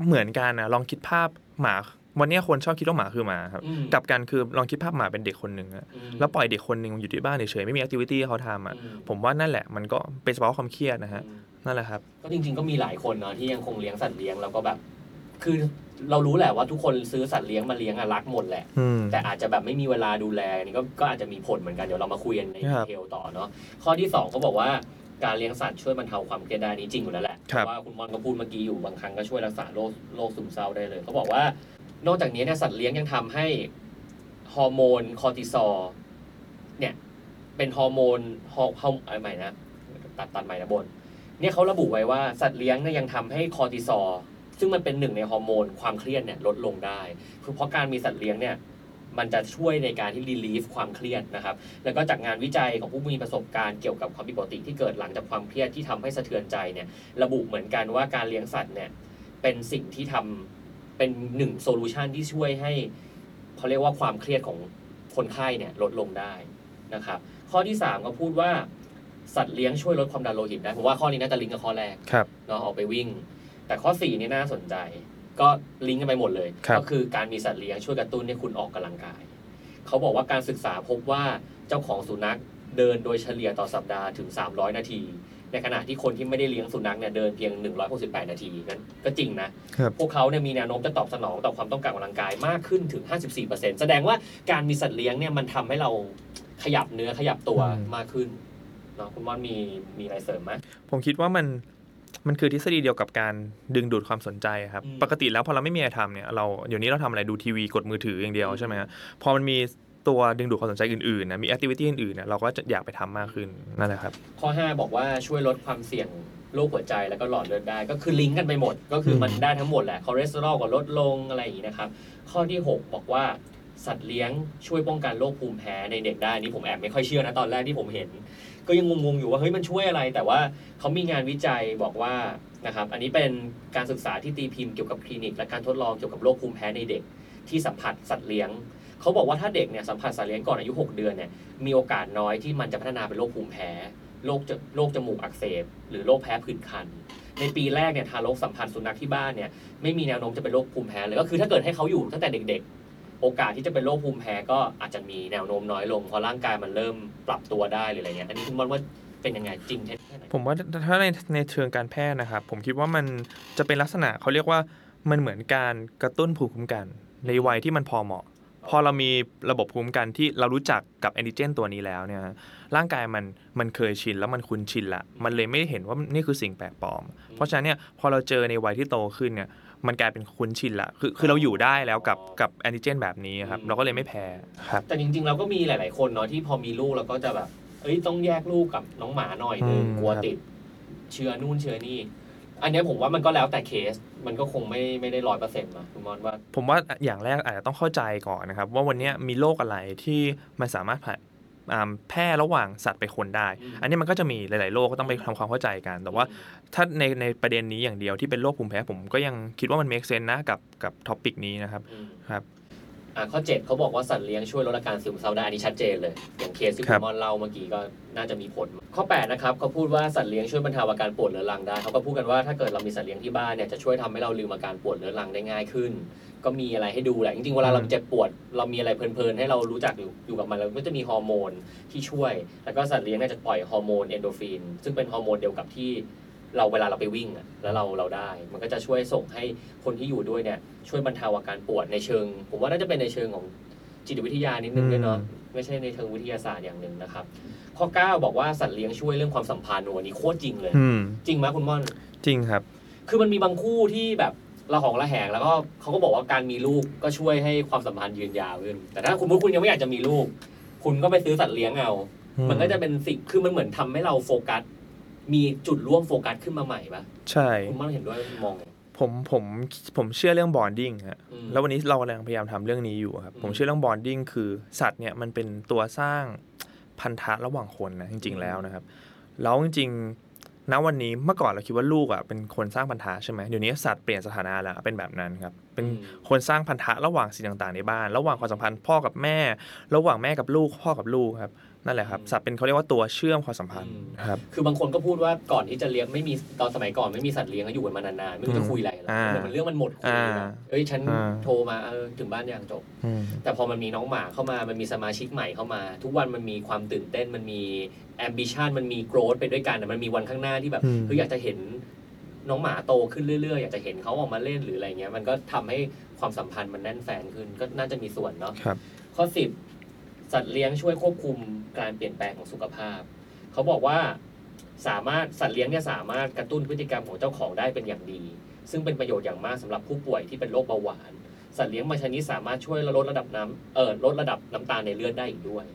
เหมือนกันนะลองคิดภาพหมา วันเนี้ยคนชอบคิดว่าหมาคือหมาครับอืมกลับกันคือลองคิดภาพหมาเป็นเด็กคนหนึ่งอะอืมแล้วปล่อยเด็กคนหนึ่งอยู่ที่บ้านเฉยๆไม่มีแอคทิวิตี้ให้เขาทำอะอืมผมว่านั่นแหละมันก็เป็นสภาวะความเครียดนะฮะอืมนั่นแหละครับ ก็จริง ๆก็มีหลายคนเนาะที่ยังคงเลี้ยงสัตว์เลี้ยงแล้วก็แบบ คือเรารู้แหละว่าทุกคนซื้อสัตว์เลี้ยงมาเลี้ยงอะรักหมดแหละอืมแต่อาจจะแบบไม่มีเวลาดูแลนี่ก็ก็อาจจะมีผลเหมือนกันเดี๋ยวเรามาคุยกันในคดีรับเทลต่อเนาะข้อที่สองเขาบอกว่าการเลี้ยงสัตว์ช่วยบรรเทาความเครียดได้นี่จริงอยู่แล้วแหละครับเพราะว่าคุณม่อนก็พูดเมื่อกี้อยู่บางครั้งก็ช่วยรักษาโรคโรคซึมเศร้าได้เลยเขาบอกว่า นอกจากนี้เนี่ยสัตว์เลี้ยงยังทำให้ฮอร์โมนคอร์ติซอลเนี่ยเป็นฮอร์โมนฮอร์ฮอร์อะไรใหม่นะตัดตัดใหม่นะบนเนี่ยเขาระบุไว้ว่าสัตว์เลี้ยงเนี่ยยังทำให้คอร์ติซอลซึ่งมันเป็นหนึ่งในฮอร์โมนความเครียดเนี่ยลดลงได้คือเพราะการมีสัตว์เลี้ยงเนี่ยมันจะช่วยในการที่ relieve ความเครียดนะครับ แล้วก็จากงานวิจัยของผู้มีประสบการณ์เกี่ยวกับความผิดปกติที่เกิดหลังจากความเครียดที่ทำให้สะเทือนใจเนี่ย ระบุเหมือนกันว่าการเลี้ยงสัตว์เนี่ยเป็นสิ่งที่ทำ เป็นหนึ่ง solution ที่ช่วยให้เขาเรียกว่าความเครียดของคนไข้เนี่ยลดลงได้นะครับ ข้อที่สามก็พูดว่าสัตว์เลี้ยงช่วยลดความดันโลหิตได้ผมว่าข้อนี้น่าจะลิงก์กับข้อแรกครับเนาะออกไปวิ่ง แต่ข้อ4นี่น่าสนใจ ก็ลิงก์กันไปหมดเลยครับก็คือการมีสัตว์เลี้ยงช่วยกระตุ้นให้คุณออกกำลังกาย เขาบอกว่าการศึกษาพบว่าเจ้าของสุนัขเดินโดยเฉลี่ยต่อสัปดาห์ถึง 300 นาที ในขณะที่คนที่ไม่ได้เลี้ยงสุนัขเนี่ยเดินเพียง 168 นาทีนั้นก็จริงนะ ครับพวกเขาเนี่ยมีแนวโน้มจะตอบสนองต่อความต้องการออกกำลังกายมากขึ้นถึง 54%แสดงว่าการมีสัตว์เลี้ยงเนี่ยมันทำให้เราขยับเนื้อขยับตัวอืม มากขึ้นเนาะคุณม่อนมีมีอะไรเสริมไหม ผมคิดว่ามันมันคือทฤษฎีเดียวกับการดึงดูดความสนใจครับ อืมปกติแล้วพอเราไม่มีอะไรทำเนี่ยเราเดี๋ยวนี้เราทำอะไรดูทีวีกดมือถืออย่างเดียวใช่ไหมฮะพอมันมี ตัวดึงดูดความสนใจอื่นๆนะมี activity อื่นๆเนี่ยเราก็จะอยากไปทำมากขึ้นนั่นแหละครับข้อ 5 บอกว่าช่วยลดความเสี่ยงโรคหัวใจแล้วก็หลอดเลือดได้ก็คือลิงก์กันไปหมด ก็คือมันได้ทั้งหมดแหละคอเลสเตอรอลก็ลดลงอะไรอย่างนี้นะครับ ข้อที่ 6 บอกว่าสัตว์เลี้ยงช่วยป้องกันโรคภูมิแพ้ในเด็กได้อันนี่ผมแอบไม่ค่อยเชื่อนะตอนแรกที่ผมเห็น ก็ยังงงๆอยู่ว่าเฮ้ยมันช่วยอะไร แต่ว่าเขามีงานวิจัยบอกว่านะครับอันนี้เป็นการศึกษาที่ตีพิมพ์เกี่ยวกับคลินิก และการทดลองเกี่ยวกับโรคภูมิแพ้ในเด็ก ที่สัมผัสสัตว์เลี้ยง เขาบอกว่าถ้าเด็กเนี่ยสัมผัสสัตว์เลี้ยงก่อนอายุ 6 เดือนเนี่ยมีโอกาสน้อยที่มันจะพัฒนาเป็นโรคภูมิแพ้โรคจะโรคจมูกอักเสบ หรือโรคแพ้ผื่นคัน ในปีแรกเนี่ยทารกสัมผัสสุนัขที่บ้านเนี่ยไม่มีแนวโน้มจะเป็นโรคภูมิแพ้เลยก็คือถ้าเกิดให้เขาอยู่ตั้งแต่เด็กๆ โอกาสที่จะเป็นโรคภูมิแพ้ก็อาจจะมีแนวโน้มน้อยลงเพราะร่างกายมันเริ่มปรับตัวได้หรืออะไรเงี้ยอันนี้คุณมอนว่าเป็นยังไงจริงเท็จแค่ไหนผมว่าถ้าในในเชิงการแพทย์นะครับผมคิดว่ามันจะเป็นลักษณะเขาเรียกว่ามันเหมือนการกระตุ้นภูมิคุ้มกัน ในวัยที่มันพอเหมาะ พอเรามีระบบภูมิคุ้มกันที่เรารู้จักกับแอนติเจนตัวนี้แล้วเนี่ยร่างกายมันมันเคยชินแล้วมันคุ้นชินละมันเลยไม่เห็นว่านี่คือสิ่งแปลกปลอม เพราะฉะนั้นเนี่ยพอเราเจอในวัยที่โตขึ้นเนี่ยมันกลายเป็นคุ้นชินละคือคือเราอยู่ได้แล้วกับกับแอนติเจนแบบนี้ครับเราก็เลยไม่แพ้ครับแต่จริงๆเราก็มีหลายๆคนเนาะที่พอมีลูกเราก็จะแบบเอ้ยต้องแยกลูกกับน้องหมาหน่อยนึงอืมกลัวครับติดเชื้อนู่นเชื้อนี่ อันเนี้ยผมว่ามันก็แล้วแต่เคสมันก็คงไม่ไม่ได้ร้อยเปอร์เซ็นต์มาคุณมอนว่า ผมว่าอย่างแรกอาจจะต้องเข้าใจก่อนนะครับ ว่าวันเนี้ยมีโรคอะไรที่มันสามารถผ่าอ่าแพร่ระหว่างสัตว์ไปคนได้อืมอันนี้มันก็จะมีหลายๆโรคก็ต้องไปทำความเข้าใจกัน แต่ว่าถ้าในในประเด็นนี้อย่างเดียวที่เป็นโรคภูมิแพ้ผมก็ยังคิดว่ามัน make sense นะกับกับ topic นี้นะครับอืมครับ อะข้อ 7เขาบอกว่าสัตว์เลี้ยงช่วยลดอาการซึมเศร้าได้อันนี้ชัดเจนเลย อย่างเคสที่คคุรัณบ มอนเล่าเมื่อกี้ก็น่าจะมีผล ข้อ 8 นะครับเขาพูดว่าสัตว์เลี้ยงช่วยบรรเทาอาการปวดเรื้อรังได้เขาก็พูดกันว่าถ้าเกิดเรามีสัตว์เลี้ยงที่บ้านเนี่ยจะช่วยทำให้เราลืมอาการปวดเรื้อรังได้ง่ายขึ้น ก็มีอะไรให้ดูแหละจริงๆเวลาเราเจ็บปวด เรามีอะไรเพลินๆให้เรารู้จักอยู่อยู่กับมันเราก็จะมีฮอร์โมนที่ช่วย แล้วก็สัตว์เลี้ยงเนี่ยจะปล่อยฮอร์โมนเอ็นดอร์ฟินซึ่งเป็นฮอร์โมนเดียวกับที่ เราเวลาเราไปวิ่งอะแล้วเราเราได้ มันก็จะช่วยส่งให้คนที่อยู่ด้วยเนี่ยช่วยบรรเทาอาการปวดในเชิง ผมว่าน่าจะเป็นในเชิงของจิตวิทยานิดนึงด้วยเนาะไม่ใช่ในเชิงวิทยาศาสตร์อย่างหนึ่งนะครับ ข้อ 9 บอกว่าสัตว์เลี้ยงช่วยเรื่องความสัมพันธ์โอ้โหอันนี้โคตรจริงเลย อืม จริงไหมคุณม่อน จริงครับ คือมันมีบางคู่ที่แบบระหองระแหงแล้วก็เขาก็บอกว่าการมีลูกก็ช่วยให้ความสัมพันธ์ยืนยาวขึ้น แต่ถ้าสมมุติคุณยังไม่อยากจะมีลูก คุณก็ไปซื้อสัตว์เลี้ยงเอา มันก็จะเป็นสิ่งคือมันเหมือนทำให้เราโฟกัส มีจุดร่วมโฟกัสขึ้นมาใหม่ปะใช่ คุณม่อนเห็นด้วยคุณมองไง ผมผมผมเชื่อเรื่อง bonding ฮะอืมแล้ววันนี้เรากำลังพยายามทำเรื่องนี้อยู่ครับ อืม ผมเชื่อเรื่อง bonding คือสัตว์เนี่ยมันเป็นตัวสร้างพันธะระหว่างคนนะจริง ๆแล้วนะครับ แล้วจริงๆณวันนี้เมื่อก่อนเราคิดว่าลูกอะเป็นคนสร้างพันธะใช่ไหมเดี๋ยวนี้สัตว์เปลี่ยนสถานะแล้วเป็นแบบนั้นครับเป็น อืม คนสร้างพันธะระหว่างสิ่งต่างๆในบ้าน ระหว่างความสัมพันธ์พ่อกับแม่ ระหว่างแม่กับลูกพ่อกับลูกครับ นั่นแหละครับสัตว์เป็นเขาเรียกว่าตัวเชื่อมความสัมพันธ์ครับคือบางคนก็พูดว่าก่อนที่จะเลี้ยงไม่มีตอนสมัยก่อนไม่มีสัตว์เลี้ยงก็อยู่กันมานานๆไม่รู้จะคุยอะไรแล้วอ่าเหมือนเรื่องมันหมดคุยอ่าแบบเอ้ยฉันอ่าโทรมาเออถึงบ้านยังจบอืมแต่พอมันมีน้องหมาเข้ามามันมีสมาชิกใหม่เข้ามา ทุกวันมันมีความตื่นเต้นมันมี ambition มันมี growth ไปด้วยกันแต่มันมีวันข้างหน้าที่แบบอืมคืออยากจะเห็นน้องหมาโตขึ้นเรื่อยๆ อยากจะเห็นเขาออกมาเล่นหรืออะไรเงี้ยมันก็ทำให้ความสัมพันธ์มันแน่นแฟนขึ้นก็น่าจะมีส่วนเนาะครับข้อ10 สัตว์เลี้ยงช่วยควบคุมการเปลี่ยนแปลงของสุขภาพ เขาบอกว่าสามารถสัตว์เลี้ยงเนี่ยสามารถกระตุ้นพฤติกรรมของเจ้าของได้เป็นอย่างดี ซึ่งเป็นประโยชน์อย่างมากสำหรับผู้ป่วยที่เป็นโรคเบาหวาน สัตว์เลี้ยงบางชนิดสามารถช่วยลดระดับน้ำเออลดระดับน้ำตาลในเลือดได้อีกด้วย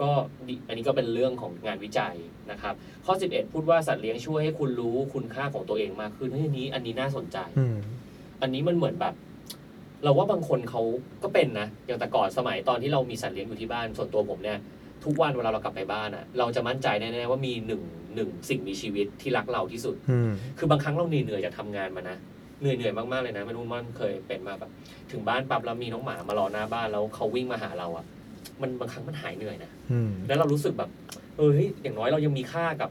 ก็ดีอันนี้ก็เป็นเรื่องของงานวิจัยนะครับ ข้อ 11 พูดว่าสัตว์เลี้ยงช่วยให้คุณรู้คุณค่าของตัวเองมากขึ้นเฮ้ยอันนี้ อันนี้น่าสนใจอืมอันนี้มันเหมือนแบบ เราว่าบางคนเขาก็เป็นนะอย่างแต่ก่อนสมัยตอนที่เรามีสัตว์เลี้ยงอยู่ที่บ้านส่วนตัวผมเนี่ยทุกวันเวลาเรากลับไปบ้านอะเราจะมั่นใจแน่ๆว่ามีหนึ่งหนึ่งสิ่งมีชีวิตที่รักเราที่สุดอืมคือบางครั้งเราเหนื่อยๆจากทำงานมานะเหนื่อยเหนื่อยๆมากๆเลยนะไม่รู้มันเคยเป็นมาแบบถึงบ้านปั๊บแล้วมีน้องหมามารอหน้าบ้านแล้วเขาวิ่งมาหาเราอะมันบางครั้งมันหายเหนื่อยนะอืมแล้วเรารู้สึกแบบเออเฮ้ยอย่างน้อยเรายังมีค่ากับ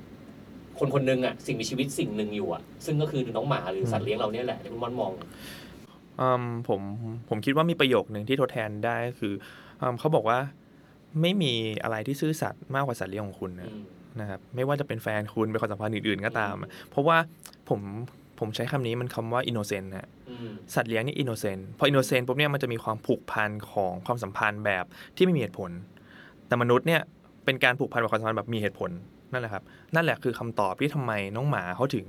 คนคนหนึ่งอะสิ่งมีชีวิตสิ่งหนึ่งอยู่อะซึ่งก็คือน้องหมาหรือสัตว์เลี้ยงเราเนี่ยแหละที่คุณมอนมองอืม ผมผมคิดว่ามีประโยคหนึ่งที่ทดแทนได้ก็คืออืมเขาบอกว่าไม่มีอะไรที่ซื่อสัตย์มากกว่าสัตว์เลี้ยงของคุณนะอืมนะครับไม่ว่าจะเป็นแฟนคุณเป็นความสัมพันธ์อื่นๆก็ตาม เพราะว่าผมผมใช้คำนี้มันคำว่า innocent ฮะอืมสัตว์เลี้ยงนี่ innocent พอ innocent ปุ๊บเนี่ยมันจะมีความผูกพันของความสัมพันธ์แบบที่ไม่มีเหตุผล แต่มนุษย์เนี่ยเป็นการผูกพันแบบความสัมพันธ์แบบมีเหตุผลนั่นแหละครับนั่นแหละคือคำตอบที่ทำไมน้องหมาเขาถึง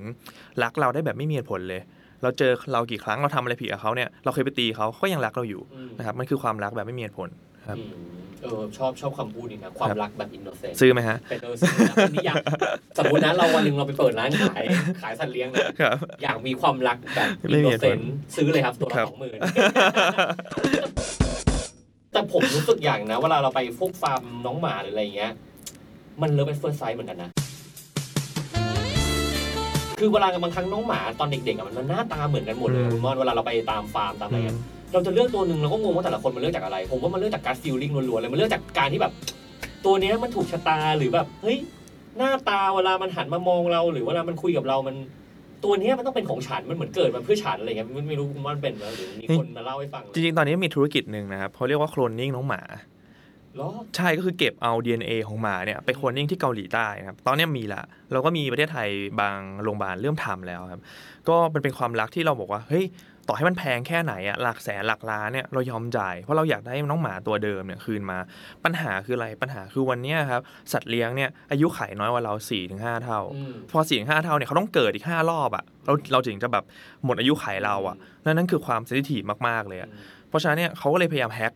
รักเราได้แบบไม่มีเหตุผลเลย เราเจอเรากี่ครั้งเราทำอะไรผิดกับเขาเนี่ยเราเคยไปตีเขาเขาก็ยังรักเราอยู่อืมนะครับมันคือความรักแบบไม่มีเหตุผลครับอืมเออชอบชอบคำพูดนี้นะความรักแบบอินโนเซนต์ซื้อไหมฮะเป็นเออซื้อนะเป็นนิยามสมมตินะเราวันหนึ่งเราไปเปิดร้านขายขายสัตว์เลี้ยงนะครับอยากมีความรักแบบไม่มีเหตุเซผล innocent ซื้อเลยครับตัวละครับสองหมื่นแต่ผมรู้สึกอย่างนะเวลาเราไปพวกฟาร์มน้องหมาหรืออะไรเงี้ย มัน love เป็นเฟิร์สไซส์เหมือนกันนะ คือเวลาบางครั้งน้องหมาตอนเด็กๆอะมันหน้าตาเหมือนกันหมดเลยอืมคุณม่อนเวลาเราไปตามฟาร์มตามอะไรอืมเงี้ยเราจะเลือกตัวหนึ่งเราก็งงว่าแต่ละคนมันเลือกจากอะไร ผมว่ามันเลือกจากการ feeling ล้วนๆเลยมันเลือกจากการที่แบบ ตัวเนี้ยมันถูกชะตาหรือแบบเฮ้ยหน้าตาเวลามันหันมามองเรา หรือเวลามันคุยกับเรามัน ตัวเนี้ยมันต้องเป็นของฉันมันเหมือนเกิดมาเพื่อฉันอะไรเงี้ยไม่ไม่รู้ว่ามันเป็นไหมหรือมีคนมาเล่าให้ฟังจริงๆ ตอนนี้มีธุรกิจหนึ่งนะครับเขาเรียกว่าโคลนนิ่งน้องหมาเหรอ ใช่ก็คือเก็บเอา DNA ของหมาเนี่ยไปโคลนนิ่งที่เกาหลีใต้ครับตอนเนี้ยมีละเราก็มีประเทศไทยบางโรงพยาบาลเริ่มทำแล้วครับ ก็มันเป็นความรักที่เราบอกว่าเฮ้ยต่อให้มันแพงแค่ไหนอะหลักแสนหลักล้านเนี่ยเรายอมจ่ายเพราะเราอยากได้น้องหมาตัวเดิมเนี่ยคืนมา ปัญหาคืออะไรปัญหาคือวันเนี้ยครับสัตว์เลี้ยงเนี่ยอายุขัยน้อยกว่าเรา4ี่ถึงห้าเท่าอืมพอสี่ถึงห้าเท่าเนี่ยเขาต้องเกิดอีกห้ารอบอะเราเราถึงจะแบบหมดอายุขัยเราอะนั่นนั่นคือความเซนซิทีฟมากๆเลยอะเพราะฉะนั้นเนี่ยเขาก็เลยพยายามแฮ็ก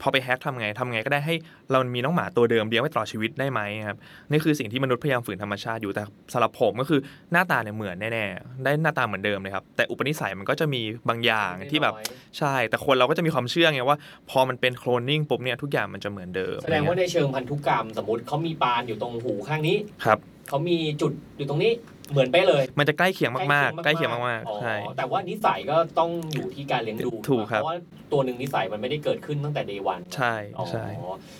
พอไปแฮ็กทำไงทำไงก็ได้ให้เรามีน้องหมาตัวเดิมเลี้ยงไว้ตลอดชีวิตได้ไหมครับนี่คือสิ่งที่มนุษย์พยายามฝืนธรรมชาติอยู่แต่สำหรับผมก็คือหน้าตาเนี่ยเหมือนแน่ๆได้หน้าตาเหมือนเดิมเลยครับแต่อุปนิสัยมันก็จะมีบางอย่างที่แบบใช่ แต่คนเราก็จะมีความเชื่อไงว่า พอมันเป็นโคลนนิ่งปุ๊บเนี่ยทุกอย่างมันจะเหมือนเดิมแสดงว่าในเชิงพันธุกรรมสมมติเขามีปานอยู่ตรงหูข้างนี้ครับเขามีจุดอยู่ตรงนี้ เหมือนไปะเลย มันจะใกล้เคียงมากๆ ใกล้เคียงมากอ๋อๆใช่แต่ว่านิสัยก็ต้องอยู่ที่การเลี้ยงดูถูกครับเพราะว่าตัวหนึ่งนิสัยมันไม่ได้เกิดขึ้นตั้งแต่เดวันใช่ใช่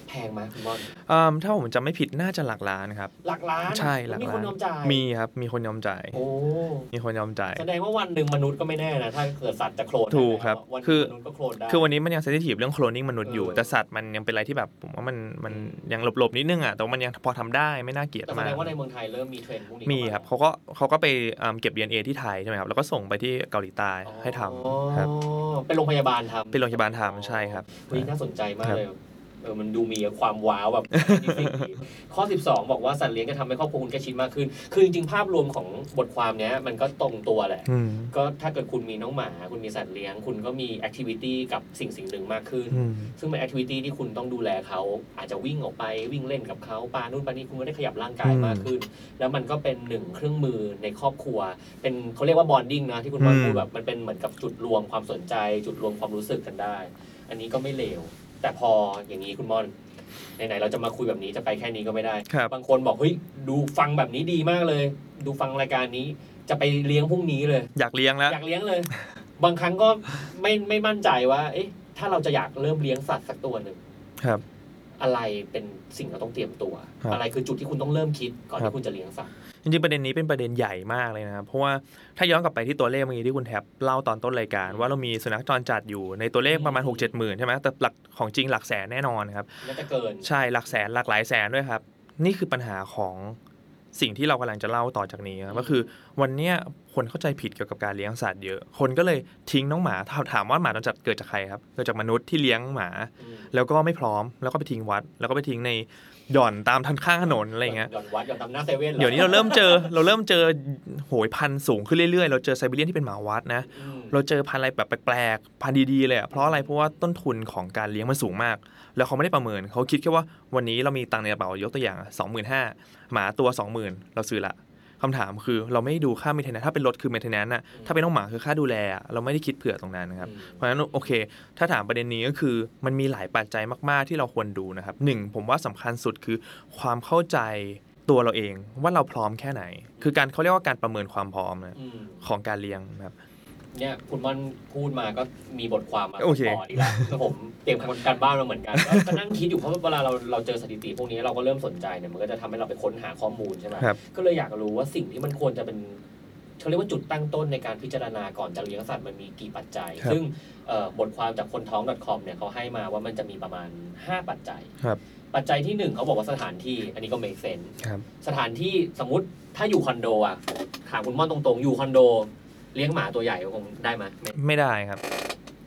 แพงไหมคุณบอลอืมถ้าผมจำไม่ผิดน่าจะหลักล้านครับ หลักล้านใช่หลักมีล้าคนนยอมจ่ายมีครับมีคนยอมจ่ายโอ้มีคนยอมจ่ายแสดงว่าวันหนึ่งมนุษย์ก็ไม่แน่นะถ้าเกิดสัตว์จะโคลนถูกครับวันหนึ่งคือมนุษย์ก็โคลนได้คือวันนี้มันยังเซนซิทีฟเรื่องโคลนนิ่งมนุษย์อยู่เออแต่สัตว์มันยังเป็นอะไรที่แบบผมว่ามันมันยังหลบๆนิดนึงอะแต่ว่ามันยังพอทำได้ไม่น่าเกลียดแต่แสมาดกงว่าในเมืองไทยเริ่มมีเทรนด์พวกนี้มีครับเขาก็เขาก็ไปอืมเก็บ DNA ที่ไทยใช่ไหมครับแล้วก็ส่งไปที่เกาหลีใต้ให้ทำครับอ๋อเป็นโรงพยาบาลทำเป็นโรงพยาบาลทำใช่ครับเฮ้ยน่าสนใจมากครับเลยเออมันดูมีความว้าวแบบ ข้อ 12 บอกว่าสัตว์เลี้ยงจะทำให้ครอบครัวคุณใกล้ชิดมากขึ้น คือจริงๆ ภาพรวมของบทความเนี้ยมันก็ตรงตัวแหละ อืมก็ถ้าเกิดคุณมีน้องหมา คุณมีสัตว์เลี้ยง คุณก็มี activity กับสิ่งสิ่งหนึ่งมากขึ้น อืมซึ่งเป็น activity ที่คุณต้องดูแลเขาอาจจะวิ่งออกไปวิ่งเล่นกับเขาปานู่นปานี่คุณก็ได้ขยับร่างกายอืมมากขึ้น แล้วมันก็เป็นหนึ่งเครื่องมือในครอบครัว เป็นเขาเรียกว่า bonding นะที่คุณม่อนอืมพูดแบบมันเป็นเหมือนกับจุดรวมความสนใจ จุดรวมความรู้สึกกันได้ อันนี้ก็ไม่เลว แต่พออย่างนี้คุณมอนไหนๆเราจะมาคุยแบบนี้จะไปแค่นี้ก็ไม่ได้ครับ บางคนบอกเฮ้ยดูฟังแบบนี้ดีมากเลย ดูฟังรายการนี้จะไปเลี้ยงพรุ่งนี้เลย อยากเลี้ยงแล้ว อยากเลี้ยงเลย บางครั้งก็ไม่ไม่มั่นใจว่า เอ๊ะ ถ้าเราจะอยากเริ่มเลี้ยงสัตว์สักตัวหนึ่งครับ อะไรเป็นสิ่งเราต้องเตรียมตัว ครับอะไรคือจุดที่คุณต้องเริ่มคิดก่อนครับ ที่คุณจะเลี้ยงสัตว์ จริงๆประเด็นนี้เป็นประเด็นใหญ่มากเลยนะครับเพราะว่าถ้าย้อนกลับไปที่ตัวเลขเมื่อกี้ที่คุณแท็บเล่าตอนต้นรายการ ว่าเรามีสุนัขจรจัดอยู่ในตัวเลขประมาณ 6 7หมื่นใช่ไหมแต่หลักของจริงหลักแสนแน่นอนครับน่าจะเกินใช่หลักแสนหลักหลายแสนด้วยครับ นี่คือปัญหาของสิ่งที่เรากำลังจะเล่าต่อจากนี้ครับก็คือ วันเนี้ยคนเข้าใจผิดเกี่ยวกับการเลี้ยงสัตว์เยอะ คนก็เลยทิ้งน้องหมาถามถามว่าหมาจรจัดเกิดจากใครครับเกิดจากมนุษย์ที่เลี้ยงหมาอืมแล้วก็ไม่พร้อมแล้วก็ไปทิ้งวัด แล้วก็ไปทิ้งใน หย่อนตามทางข้างถนนอะไรอย่างเงี้ยหย่อนวัดหย่อนทำหน้าเซเว่นหรอเดี๋ยวนี้เราเริ่มเจอเราเริ่มเจอโหยพันธุ์สูงขึ้นเรื่อยๆ เราเจอไซบีเรียนที่เป็นหมาวัดนะอืมเราเจอพันธุ์อะไรแบบแปลกๆพันธุ์ดีๆเลยอะเพราะอะไรเพราะว่าต้นทุนของการเลี้ยงมันสูงมาก แล้วเขาไม่ได้ประเมินเขาคิดแค่ว่าวันนี้เรามีตังค์ในกระเป๋ายกตัวอย่างสองหมื่นห้าหมาตัวสองหมื่นเราซื้อละ คำถามคือเราไม่ได้ดูค่าเมนเทนแนนถ้าเป็นรถคือเมนเทนแนนน่ะถ้าเป็นน้องหมาคือค่าดูแลอะเราไม่ได้คิดเผื่อตรงนั้นนะครับอืมเพราะฉะนั้นโอเค ถ้าถามประเด็นนี้ก็คือมันมีหลายปัจจัยมาก ๆ ที่เราควรดูนะครับหนึ่งผมว่าสำคัญสุดคือความเข้าใจตัวเราเองว่าเราพร้อมแค่ไหน คือการเขาเรียกว่าการประเมินความพร้อมนะอืมของการเลี้ยงนะครับ เนี่ยคุณม่อนพูดมาก็มีบทความมาโอเค ต่ออีกแล้วแล้วผมเตรียมการบ้านมาเหมือนกันก็ก็นั่งคิดอยู่เพราะว่าเวลาเราเราเจอสถิติพวกนี้เราก็เริ่มสนใจเนี่ยมันก็จะทำให้เราไปค้นหาข้อมูลใช่ไหมครับ ก็เลยอยากรู้ว่าสิ่งที่มันควรจะเป็นเขาเรียกว่าจุดตั้งต้นในการพิจารณาก่อนจะเลี้ยงสัตว์มันมีกี่ปัจจัย ครับซึ่งเอ่อบทความจากคนท้อง .com เนี่ยเขาให้มาว่ามันจะมีประมาณ 5 ปัจจัย ครับ ปัจจัยที่หนึ่งเขาบอกว่าสถานที่อันนี้ก็ make sense ครับ สถานที่สมมติถ้าอยู่คอนโดอะถามคุณม่อนตรงๆ อยู่คอนโด เลี้ยงหมาตัวใหญ่ก็คงได้ไหมไม่ไม่ได้ครับ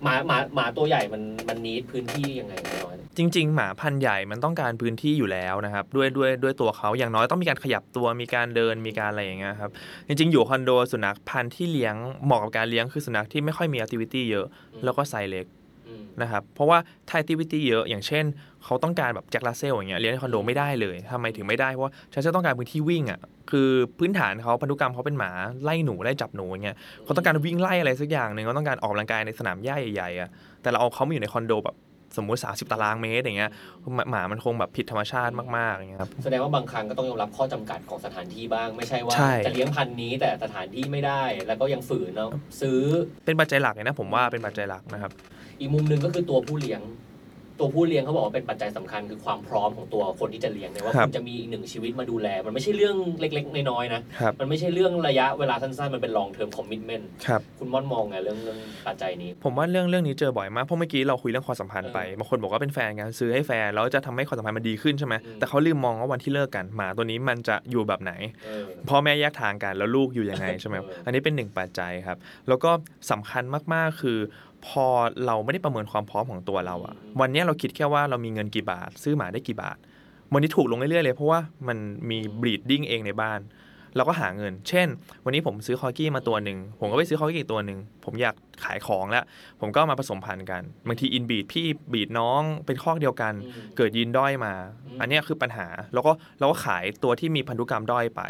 หมาหมาหมาตัวใหญ่มันมัน need พื้นที่ยังไงน้อยจริง ๆ หมาพันธุ์ใหญ่มันต้องการพื้นที่อยู่แล้วนะครับ ด้วยด้วยด้วยตัวเขาอย่างน้อยต้องมีการขยับตัวมีการเดินมีการอะไรอย่างเงี้ยครับจริง ๆ อยู่คอนโดสุนัขพันธุ์ที่เลี้ยงเหมาะกับการเลี้ยงคือสุนัขที่ไม่ค่อยมี activity เยอะ แล้วก็ไซส์เล็กอืม นะครับ เพราะว่าถ้า activity เยอะ อย่างเช่น เขาต้องการแบบ Jack Russell อย่างเงี้ยเลี้ยงในคอนโดไม่ได้เลยทำไมถึงไม่ได้ เพราะว่าฉันจะต้องการพื้นที่วิ่งอะคือพื้นฐานเขาพันธุกรรมเขาเป็นหมาไล่หนูไล่จับหนูอย่างเงี้ยเขาต้องการวิ่งไล่อะไรสักอย่างหนึ่งเขาต้องการออกกำลังกายในสนามหญ้าใหญ่ๆอะแต่เราเอาเขามาอยู่ในคอนโดแบบ สมมุติ 30 ตารางเมตรอย่างเงี้ยหมาหมามันคงแบบผิดธรรมชาติมากๆอย่างเงี้ยครับแสดงว่าบางครั้งก็ต้องยอมรับข้อจำกัดของสถานที่บ้าง ไม่ใช่ว่าใช่จะเลี้ยงพันธุ์นี้แต่สถานที่ไม่ได้ แล้วก็ยังฝืนเนาะซื้อเป็นปัจจัยหลักเลยนะผมว่าเป็นปัจจัยหลักนะครับ อีกมุมหนึ่งก็คือตัวผู้เลี้ยง ตัวผู้เลี้ยงเขาบอกว่าเป็นปัจจัยสำคัญคือความพร้อมของตัวคนที่จะเลี้ยงเนี่ยว่าครับคุณจะมีอีกหนึ่งชีวิตมาดูแล มันไม่ใช่เรื่องเล็กๆน้อยๆนะครับมันไม่ใช่เรื่องระยะเวลาสั้นๆ มันเป็น long term commitment ครับคุณม่อนมองไงเรื่องเรื่องปัจจัยนี้ ผมว่าเรื่องเรื่องนี้เจอบ่อยมากเพราะเมื่อกี้เราคุยเรื่องความสัมพันธ์ไปเออบางคนบอกว่าเป็นแฟนกันซื้อให้แฟนแล้วจะทำให้ความสัมพันธ์มันดีขึ้นใช่ไหมอืมแต่เขาลืมมองว่าวันที่เลิกกันหมาตัวนี้มันจะอยู่แบบไหนเออพ่อแม่แยกทางกันแล้วลูกอยู่ยังไงใช่ไหมครับเอออัอันนี้เป็นหนึ่งปัจจัยครับแล้วก็สำคัญมากๆคือ พอเราไม่ได้ประเมินความพร้อมของตัวเราอะวันเนี้ยเราคิดแค่ว่าเรามีเงินกี่บาท ซื้อหมาได้กี่บาท วันนี้ถูกลงเรื่อยๆเลยเพราะว่ามันมี breeding เองในบ้าน เราก็หาเงิน เช่น วันนี้ผมซื้อคอร์กี้มาตัวหนึ่งผมก็ไปซื้อคอร์กี้อีกตัวหนึ่งผมอยากขายของแล้ว ผมก็เอามาผสมพันธุ์กันบางที inbreed พี่ breed น้องเป็นคอกเดียวกันอืมเกิดยีนด้อยมาอืมอันเนี้ยคือปัญหาแล้วก็เราก็ขายตัวที่มีพันธุกรรมด้อยไป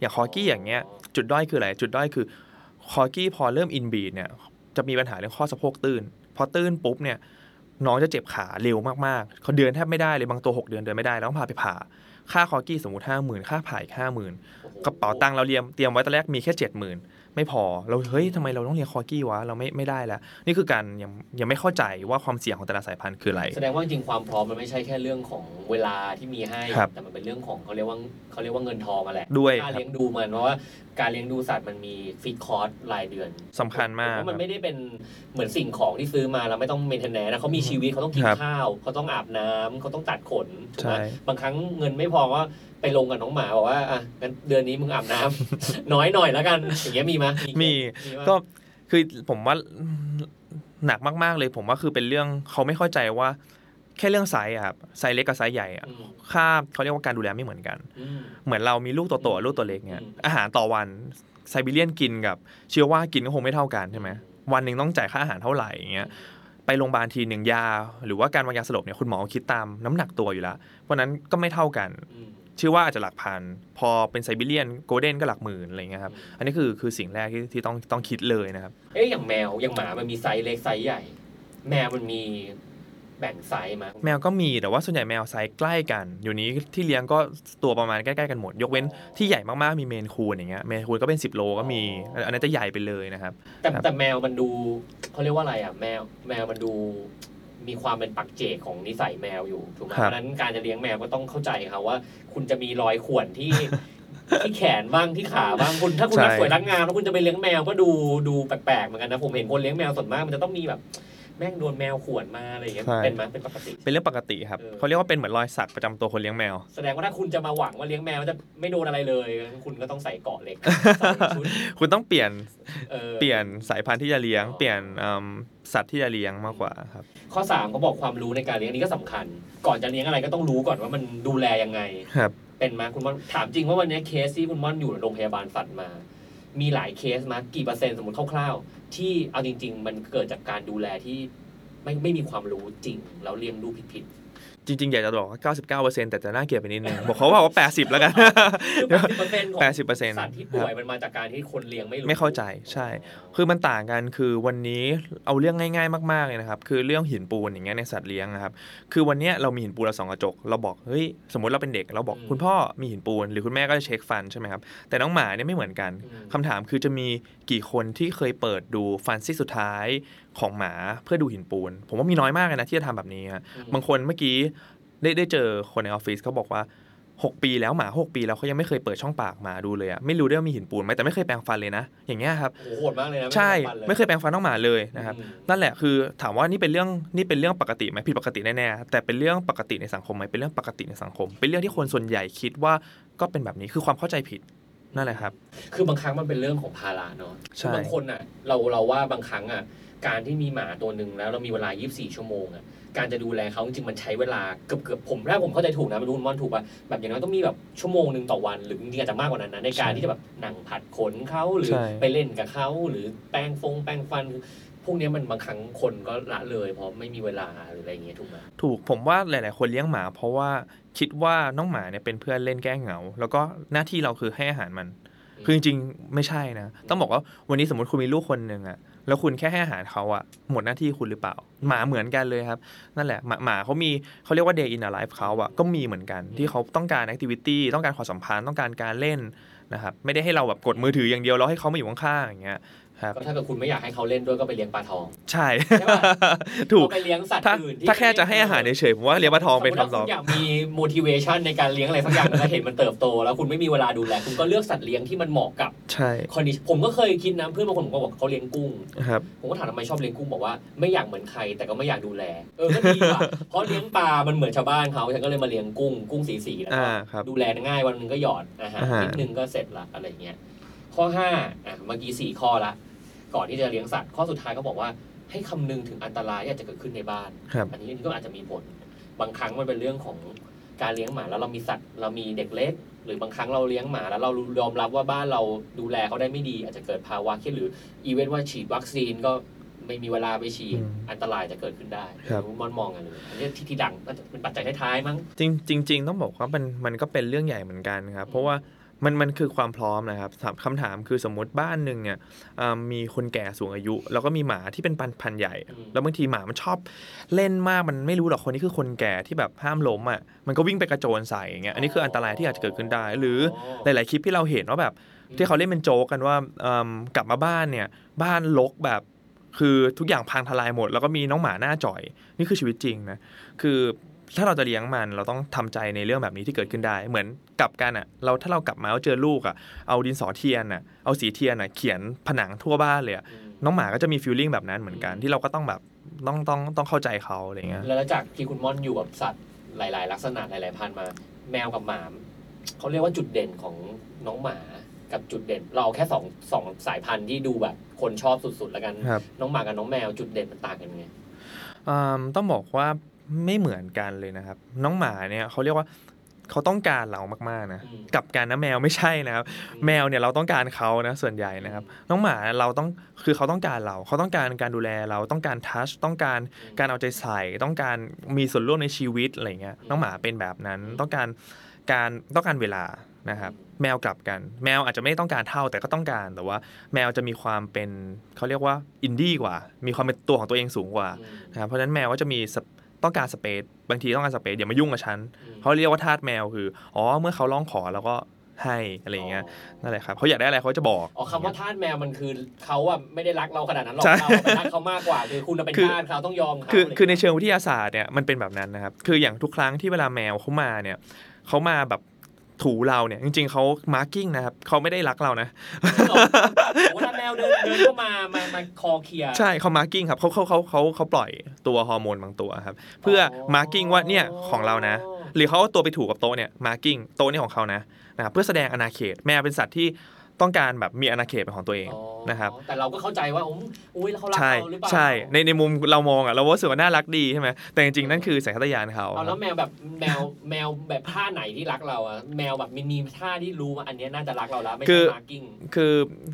อย่างคอร์กี้อย่างเงี้ยจุดด้อยคืออะไรจุดด้อยคือคอร์กี้พอเริ่ม inbreed เนี่ย จะมีปัญหาเรื่องข้อสะโพกตื้น พอตื้นปุ๊บเนี่ยน้องจะเจ็บขาเร็วมากๆเขาเดินแทบไม่ได้เลยบางตัว 6 เดือนเดินไม่ได้แล้วต้องพาไปผ่า ค่าคอร์กี้สมมติห้าหมื่นค่าผ่าอีกห้าหมื่นกระเป๋าตังค์เราเตรียมเตรียมไว้ตอนแรกมีแค่เจ็ดหมื่นไม่พอเราเฮ้ยทำไมเราต้องเลี้ยงคอร์กี้วะเราไม่ไม่ได้แล้ว นี่คือการยังยังไม่เข้าใจว่าความเสี่ยงของแต่ละสายพันธุ์คืออะไร แสดงว่าจริงๆความพร้อมมันไม่ใช่แค่เรื่องของเวลาที่มีให้ครับแต่มันเป็นเรื่องของเขาเรียกว่าเขาเรียกว่าเงินทองมาแหละด้วยค่าครับเลี้ยงดูมันเพราะว่า การเลี้ยงดูสัตว์มันมีฟิกคอร์สรายเดือนสำคัญมากผมว่ามันไม่ได้เป็นเหมือนสิ่งของที่ซื้อมาแล้วไม่ต้อง maintenance นะเขามีชีวิตเขาต้องกินครับข้าวเขาต้องอาบน้ำเขาต้องตัดขนถูกไหมใช่บางครั้งเงินไม่พอก็ไปลงกับน้องหมาบอกว่าอะงั้นเดือนนี้มึงอาบน้ำน้อยหน่อยแล้วกันอย่างเงี้ยมีไหมมีปะก็คือผมว่าหนักมาก ๆ เลยผมว่าคือเป็นเรื่องเขาไม่เข้าใจว่า แค่เรื่องไซส์อะครับไซส์เล็กกับไซส์ใหญ่อะอืมค่าเขาเรียกว่าการดูแลไม่เหมือนกันอืมเหมือนเรามีลูกตัวโตกับลูกตัวเล็กเนี่ยอืมอาหารต่อวันไซบีเรียนกินกับเชื่อว่ากินก็คงไม่เท่ากันใช่ไหมวันหนึ่งต้องจ่ายค่าอาหารเท่าไหร่อย่างเงี้ยไปโรงพยาบาลทีหนึ่งยา หรือว่าการวางยาสลบเนี่ยคุณหมอคิดตามน้ำหนักตัวอยู่แล้วเพราะฉะนั้นก็ไม่เท่ากันอืมเชื่อว่าอาจจะหลักพัน พอเป็นไซบีเรียนโกลเด้นก็หลักหมื่นอะไรเงี้ยครับ อันนี้คือคือสิ่งแรกที่ที่ต้องต้องคิดเลยนะครับ เอ๊ะอย่างแมวอย่างหมามันมีไซส์เล็กไซส์ใหญ่ แมวมันมี แบ่งไซส์มั้ยแมวก็มีแต่ว่าส่วนใหญ่แมวไซส์ใกล้กัน อยู่นี้ที่เลี้ยงก็ตัวประมาณใกล้ๆกันหมด ยกเว้นที่ใหญ่มากๆมีเมนคูนอย่างเงี้ยเมนคูนก็เป็น 10 โลก็มีอันนั้นจะใหญ่ไปเลยนะครับ แต่ครับแต่แมวมันดูเขาเรียกว่าอะไรอะแมวแมวมันดูมีความเป็นปักเจกของนิสัยแมวอยู่ถูกไหมเพราะฉะนั้นการจะเลี้ยงแมวก็ต้องเข้าใจเขาว่า คุณจะมีรอยข่วนที่ที่แขนบ้างที่ขาบ้างคุณถ้าคุณรักสวยรักงามแล้วคุณจะไปเลี้ยงแมวก็ดูดูแปลกๆเหมือนกันนะผมเห็นคนเลี้ยงแมวส่วนมากมันจะต้องมีแบบ แม่งโดนแมวข่วนมาอะไรอย่างเงี้ยเป็นไหมเป็นปกติ เป็นเรื่องปกติครับเออ เขาเรียกว่าเป็นเหมือนรอยสักประจำตัวคนเลี้ยงแมว แสดงว่าถ้าคุณจะมาหวังว่าเลี้ยงแมวจะไม่โดนอะไรเลยงั้นคุณก็ต้องใส่เกราะเหล็กใส่ชุดคุณต้องเปลี่ยนออ เปลี่ยนสายพันธุ์ที่จะเลี้ยง อ๋อ เปลี่ยนอืมสัตว์ที่จะเลี้ยงมากกว่าครับ ข้อสามเขาบอกความรู้ในการเลี้ยงอันนี้ก็สำคัญ ก่อนจะเลี้ยงอะไรก็ต้องรู้ก่อนว่ามันดูแลยังไง ครับ เป็นไหมคุณม่อนถามจริงว่าวันนี้เคสที่คุณม่อนอยู่โรงพยาบาลสัตว์มา มีหลายเคสมากี่เปอร์เซ็นต์สมมติคร่าวๆ ที่เอาจริง ๆ มันเกิดจากการดูแลที่ไม่ไม่มีความรู้จริงแล้วเลี้ยงดูผิด จริงๆ อยากจะบอกว่า 99%แต่จะน่าเกลียดไปนิดนึงบอกเขาว่าว่า 80 แล้วกันๆคือ80เปอร์เซ็นต์ของ80%สัตว์ที่ป่วยมันมาจากการที่คนเลี้ยงไม่รู้ไม่เข้าใจใช่ คือมันต่างกันคือวันนี้เอาเรื่องง่าย ๆ มากๆเลยนะครับ คือเรื่องหินปูนอย่างเงี้ยในสัตว์เลี้ยงนะครับ คือวันเนี้ยเรามีหินปูนเราสองกระจก เราบอกเฮ้ยสมมติเราเป็นเด็กเราบอกคุณพ่อมีหินปูน หรือคุณแม่ก็จะเช็คฟันใช่ไหมครับแต่น้องหมาเนี่ยไม่เหมือนกันอืมคำถามคือจะมีกี่คนที่เคยเปิดดูฟันซี่สุดท้าย ของหมาเพื่อดูหินปูน ผมว่ามีน้อยมากเลยนะที่จะทำแบบนี้ฮะอืมบางคนเมื่อกี้ได้ได้เจอคนในออฟฟิศเขาบอกว่า 6 ปีแล้วหมา6ปีแล้วเขายังไม่เคยเปิดช่องปากหมาดูเลยอะไม่รู้ด้วยว่ามีหินปูนไหมแต่ไม่เคยแปรงฟันเลยนะ อย่างเงี้ยครับโอ้โหโหดมากเลยนะใช่ฟันลไม่เคยแปรงฟันน้องหมาเลยนะครับอืมนั่นแหละคือถามว่านี่เป็นเรื่องนี่เป็นเรื่องปกติไหมผิดปกติแน่ๆแต่เป็นเรื่องปกติในสังคมไหมเป็นเรื่องปกติในสังคม เป็นเรื่องที่คนส่วนใหญ่คิดว่าก็เป็นแบบนี้คือความเข้าใจผิด นั่นแหละครับ คือบางครั้งมันเป็นเรื่องของภาระเนาะใช่ บางคนอะ เราเราว่าบางครั้งอะ การที่มีหมาตัวหนึ่งแล้วเรามีเวลา 24 ชั่วโมงอะ การจะดูแลเขาจริงๆมันใช้เวลาเกือบเกือบผมถ้าผมเข้าใจถูกนะไม่รู้คุณม่อนถูกป่ะแบบอย่างน้อยต้องมีแบบชั่วโมงหนึ่งต่อวันหรือจริงๆอาจจะมากกว่านั้นนะในการที่จะแบบนั่งผัดขนเขาหรือใช่ ไปเล่นกับเขาหรือแป้งฟงแป้งฟัน พวกเนี้ยมันบางครั้งคนก็ละเลยเพราะไม่มีเวลาหรืออะไรอย่างเงี้ยถูกไหมถูกผมว่าหลาย ๆ คนเลี้ยงหมา เพราะว่าคิดว่าน้องหมาเนี่ยเป็นเพื่อนเล่นแก้เหงา แล้วก็หน้าที่เราคือให้อาหารมัน คือจริง ๆ ไม่ใช่นะ ต้องบอกว่าวันนี้สมมติคุณมีลูกคนหนึ่งอะแล้วคุณแค่ให้อาหารเขาอะหมดหน้าที่คุณหรือเปล่า หมาเหมือนกันเลยครับ นั่นแหละ หมาหมาเขามีเขาเรียกว่า day in a life เขาอะก็มีเหมือนกันที่เขาต้องการ activity ต้องการความสัมพันธ์ต้องการการเล่นนะครับไม่ได้ให้เราแบบกดมือถืออย่างเดียวแล้วให้เขามาอยู่ข้างๆอย่างเงี้ย ครับ ก็ถ้าเกิดคุณไม่อยากให้เขาเล่นด้วยก็ไปเลี้ยงปลาทอง ใช่ ใช่ปะ ถูก เอาไปเลี้ยงสัตว์ถ้าอื่นที่ถ้าแค่จะให้อาหารเฉยๆผมว่าเลี้ยงปลาทองเป็นสมมุติว่าคำตอบคุณอยากมี motivation ในการเลี้ยงอะไรสักอย่างแล้วเห็นมันเติบโต แล้วคุณไม่มีเวลาดูแลคุณก็เลือกสัตว์เลี้ยงที่มันเหมาะกับใช่คอนดิผมก็เคยคิดนะเพื่อนบางคนผมก็บอกเขาเลี้ยงกุ้ง ครับ ผมก็ถามทำไมชอบเลี้ยงกุ้งบอกว่าไม่อยากเหมือนใครแต่ก็ไม่อยากดูแล เออก็ดีว่ะ เพราะเลี้ยงปลา มันเหมือนชาวบ้านเขาฉันก็เลยมาเลี้ยงกุ้งกุ้งสีสีๆแล้วก็อ่าครับดูแลง่ายวันหนึงก็หยอดอาหารอาหารนิดนึงก็เสร็จละอะไรเงี้ยข้อห้าอะเมื่อกี้สี่ข้อละ ก่อนที่จะเลี้ยงสัตว์ข้อสุดท้ายก็บอกว่าให้คำนึงถึงอันตรายที่อาจจะเกิดขึ้นในบ้านครับอันนี้ก็อาจจะมีผล บางครั้งมันเป็นเรื่องของการเลี้ยงหมาแล้วเรามีสัตว์เรามีเด็กเล็ก หรือบางครั้งเราเลี้ยงหมาแล้วเรายอมรับว่าบ้านเราดูแลเขาได้ไม่ดี อาจจะเกิดภาวะเครียดหรืออีเวนต์ว่าฉีดวัคซีนก็ไม่มีเวลาไปฉีดอืมอันตรายจะเกิดขึ้นได้ครับมอนมองกันเลยอันนี้ที่ที่ดังน่าจะเป็นปัจจัยท้ายๆมั้งจริงจริงๆต้องบอกว่ามันมันก็เป็นเรื่องใหญ่เหมือนกันครับเพราะว่า มันมันคือความพร้อมนะครับถามคำถามคือสมมติบ้านหนึ่งเนี่ยอ่ามีคนแก่สูงอายุ แล้วก็มีหมาที่เป็นพันพันธุ์ใหญ่อืมแล้วบางทีหมามันชอบเล่นมากมันไม่รู้หรอกคนนี้คือคนแก่ที่แบบห้ามล้มอะมันก็วิ่งไปกระโจนใส่อย่างเงี้ยอันนี้คืออันตรายที่อาจจะเกิดขึ้นได้ หรือหลาย ๆ คลิปที่เราเห็นว่าแบบที่เขาเล่นเป็นโจ๊กกันว่าเอิ่มกลับมาบ้านเนี่ยบ้านลกแบบคือทุกอย่างพังทลายหมด แล้วก็มีน้องหมาหน้าจ่อย นี่คือชีวิตจริงนะคือ ถ้าเราจะเลี้ยงมันเราต้องทำใจในเรื่องแบบนี้ที่เกิดขึ้นได้ เหมือนกลับกันอะ เราถ้าเรากลับมาแล้วเจอลูกอะเอาดินสอเทียนอะเอาสีเทียนอะเขียนผนังทั่วบ้านเลยอะอืมน้องหมาก็จะมี feeling แบบนั้นเหมือนกันที่เราก็ต้องแบบต้องต้องต้องเข้าใจเขาอะไรเงี้ยแล้วจากที่คุณม่อนอยู่กับสัตว์หลาย ๆ ลักษณะหลาย ๆ พันธุ์มา แมวกับหมาเขาเรียกว่าจุดเด่นของน้องหมากับจุดเด่น เราเอาแค่สองสองสายพันธุ์ที่ดูแบบ คนชอบสุด ๆ แล้วกันครับน้องหมากับน้องแมวจุดเด่นมันต่างกันยังไงอืมต้องบอกว่า ไม่เหมือนกันเลยนะครับ น้องหมาเนี่ยเขาเรียกว่าเขาต้องการเรามากๆนะอืมกับการนะแมวไม่ใช่นะครับ แมวเนี่ยเราต้องการเขานะส่วนใหญ่นะครับ น้องหมาเราต้องคือเขาต้องการเราเขาต้องการการดูแลเราต้องการทัชต้องการการเอาใจใส่ ต้องการมีส่วนร่วมในชีวิตอะไรเงี้ยน้องหมาเป็นแบบนั้นต้องการการต้องการเวลานะครับ แมวกลับกัน แมวอาจจะไม่ต้องการเท่าแต่ก็ต้องการแต่ว่า แมวจะมีความเป็นเขาเรียกว่าอินดี้กว่า มีความเป็นตัวของตัวเองสูงกว่าอืมนะครับเพราะฉะนั้นแมวก็จะมีสเป ต้องการสเปซบางทีต้องการสเปซอย่ามายุ่งกับฉันอืมเขาเรียกว่าทาสแมวคืออ๋อเมื่อเขาร้องขอเราก็ให้อะไรอย่างเงี้ยนั่นแหละครับเขาอยากได้อะไรเขาจะบอกอ๋อคำว่าทาสแมวมันคือเขาอะไม่ได้รักเราขนาดนั้นหรอกใช่เราเป็นทาสเขามากกว่าคือคุณน่ะเป็นคือทาสเขาต้องยอมเขาคืออะไรคือในเชิงวิทยาศาสตร์เนี่ยมันเป็นแบบนั้นนะครับคืออย่างทุกครั้งที่เวลาแมวเขามาเนี่ยเขามาแบบ ถูเราเนี่ย จริง ๆเขา marking นะครับเขาไม่ได้รักเรานะจริงเหรอโอ้ถ้าแมวเดินเดินเข้ามามามาคลอเคลียใช่เขา marking ครับเขาเขาเขาเขาเขาปล่อยตัวฮอร์โมนบางตัวครับ เพื่อ marking ว่าเนี่ยของเรานะ หรือเขาเอาตัวไปถูกับโต๊ะเนี่ย marking โต๊ะนี่ของเขานะนะครับเพื่อแสดงอาณาเขตแมวเป็นสัตว์ที่ ต้องการแบบมีอาณาเขตเป็นของตัวเองอ๋อนะครับแต่เราก็เข้าใจว่าอุ้มอุ้ยแล้วเขารักใช่เราหรือเปล่าใช่ในในมุมเรามองอะเราว่ารู้สึกว่าน่ารักดีใช่ไหมแต่จริงๆนั่นคือสัญชาตญาณเขาเอาแล้วแมวแบบแมวแมวแบบท่าไหนที่รักเราอะแมวแบบมีมีท่าที่รู้ว่าอันเนี้ยน่าจะรักเราแล้วไม่คืใช่คือ markingคือ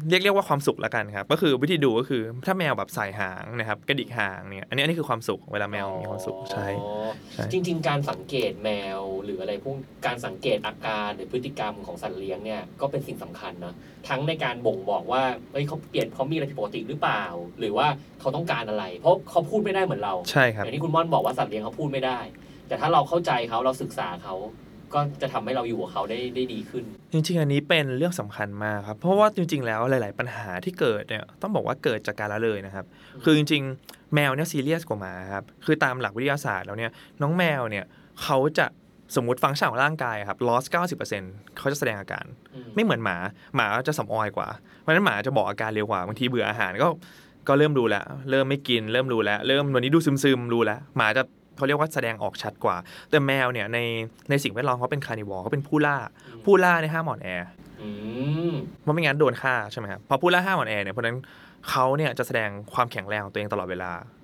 เรียกเรียกว่าความสุขละกันครับก็คือวิธีดูก็คือถ้าแมวแบบส่ายหางนะครับกระดิกหางเนี่ยอันนี้อันนี้คือความสุขเวลาแมวมีความสุขใช่อ๋อใช่จริง ๆ การสังเกตแมวหรืออะไรพวกการสังเกตอาการหรือพฤติกรรมของสัตว์เลี้ยงเนี่ยก็เป็นสิ่งสำคัญนะ ทั้งในการบ่งบอกว่าเอ้ยเขาเปลี่ยนเขามีอะไรผิดปกติหรือเปล่า หรือว่าเขาต้องการอะไร เพราะเขาพูดไม่ได้เหมือนเราใช่ครับอย่างที่คุณม่อนบอกว่าสัตว์เลี้ยงเขาพูดไม่ได้ แต่ถ้าเราเข้าใจเขาเราศึกษาเขาก็จะทำให้เราอยู่กับเขาได้ได้ดีขึ้น จริง ๆ อันนี้เป็นเรื่องสำคัญมากครับ เพราะว่าจริง ๆ แล้วหลาย ๆ ปัญหาที่เกิดเนี่ยต้องบอกว่าเกิดจากการละเลยนะครับ คือจริง ๆ แมวเนี่ยซีเรียสกว่าหมาครับ คือตามหลักวิทยาศาสตร์แล้วเนี่ยน้องแมวเนี่ยเขาจะ สมมติฟังก์ชันของร่างกายครับ loss 90%เขาจะแสดงอาการอืมไม่เหมือนหมา หมาจะสำออยกว่า เพราะฉะนั้นหมาจะบอกอาการเร็วกว่าบางทีเบื่ออาหารก็ก็เริ่มรู้แล้วเริ่มไม่กิน เริ่มรู้แล้ว เริ่มวันนี้ดูซึมๆรู้แล้วหมาจะเขาเรียกว่าแสดงออกชัดกว่า แต่แมวเนี่ยในในสิ่งแวดล้อมเขาเป็น carnivore เขาเป็นผู้ล่า ผู้ล่าเนี่ยห้ามอ่อนแออืมเพราะไม่งั้นโดนฆ่าใช่ไหมครับพอผู้ล่าห้ามอ่อนแอเนี่ยเพราะฉะนั้นเขาเนี่ยจะแสดงความแข็งแรงของตัวเองตลอดเวลาเอ่อ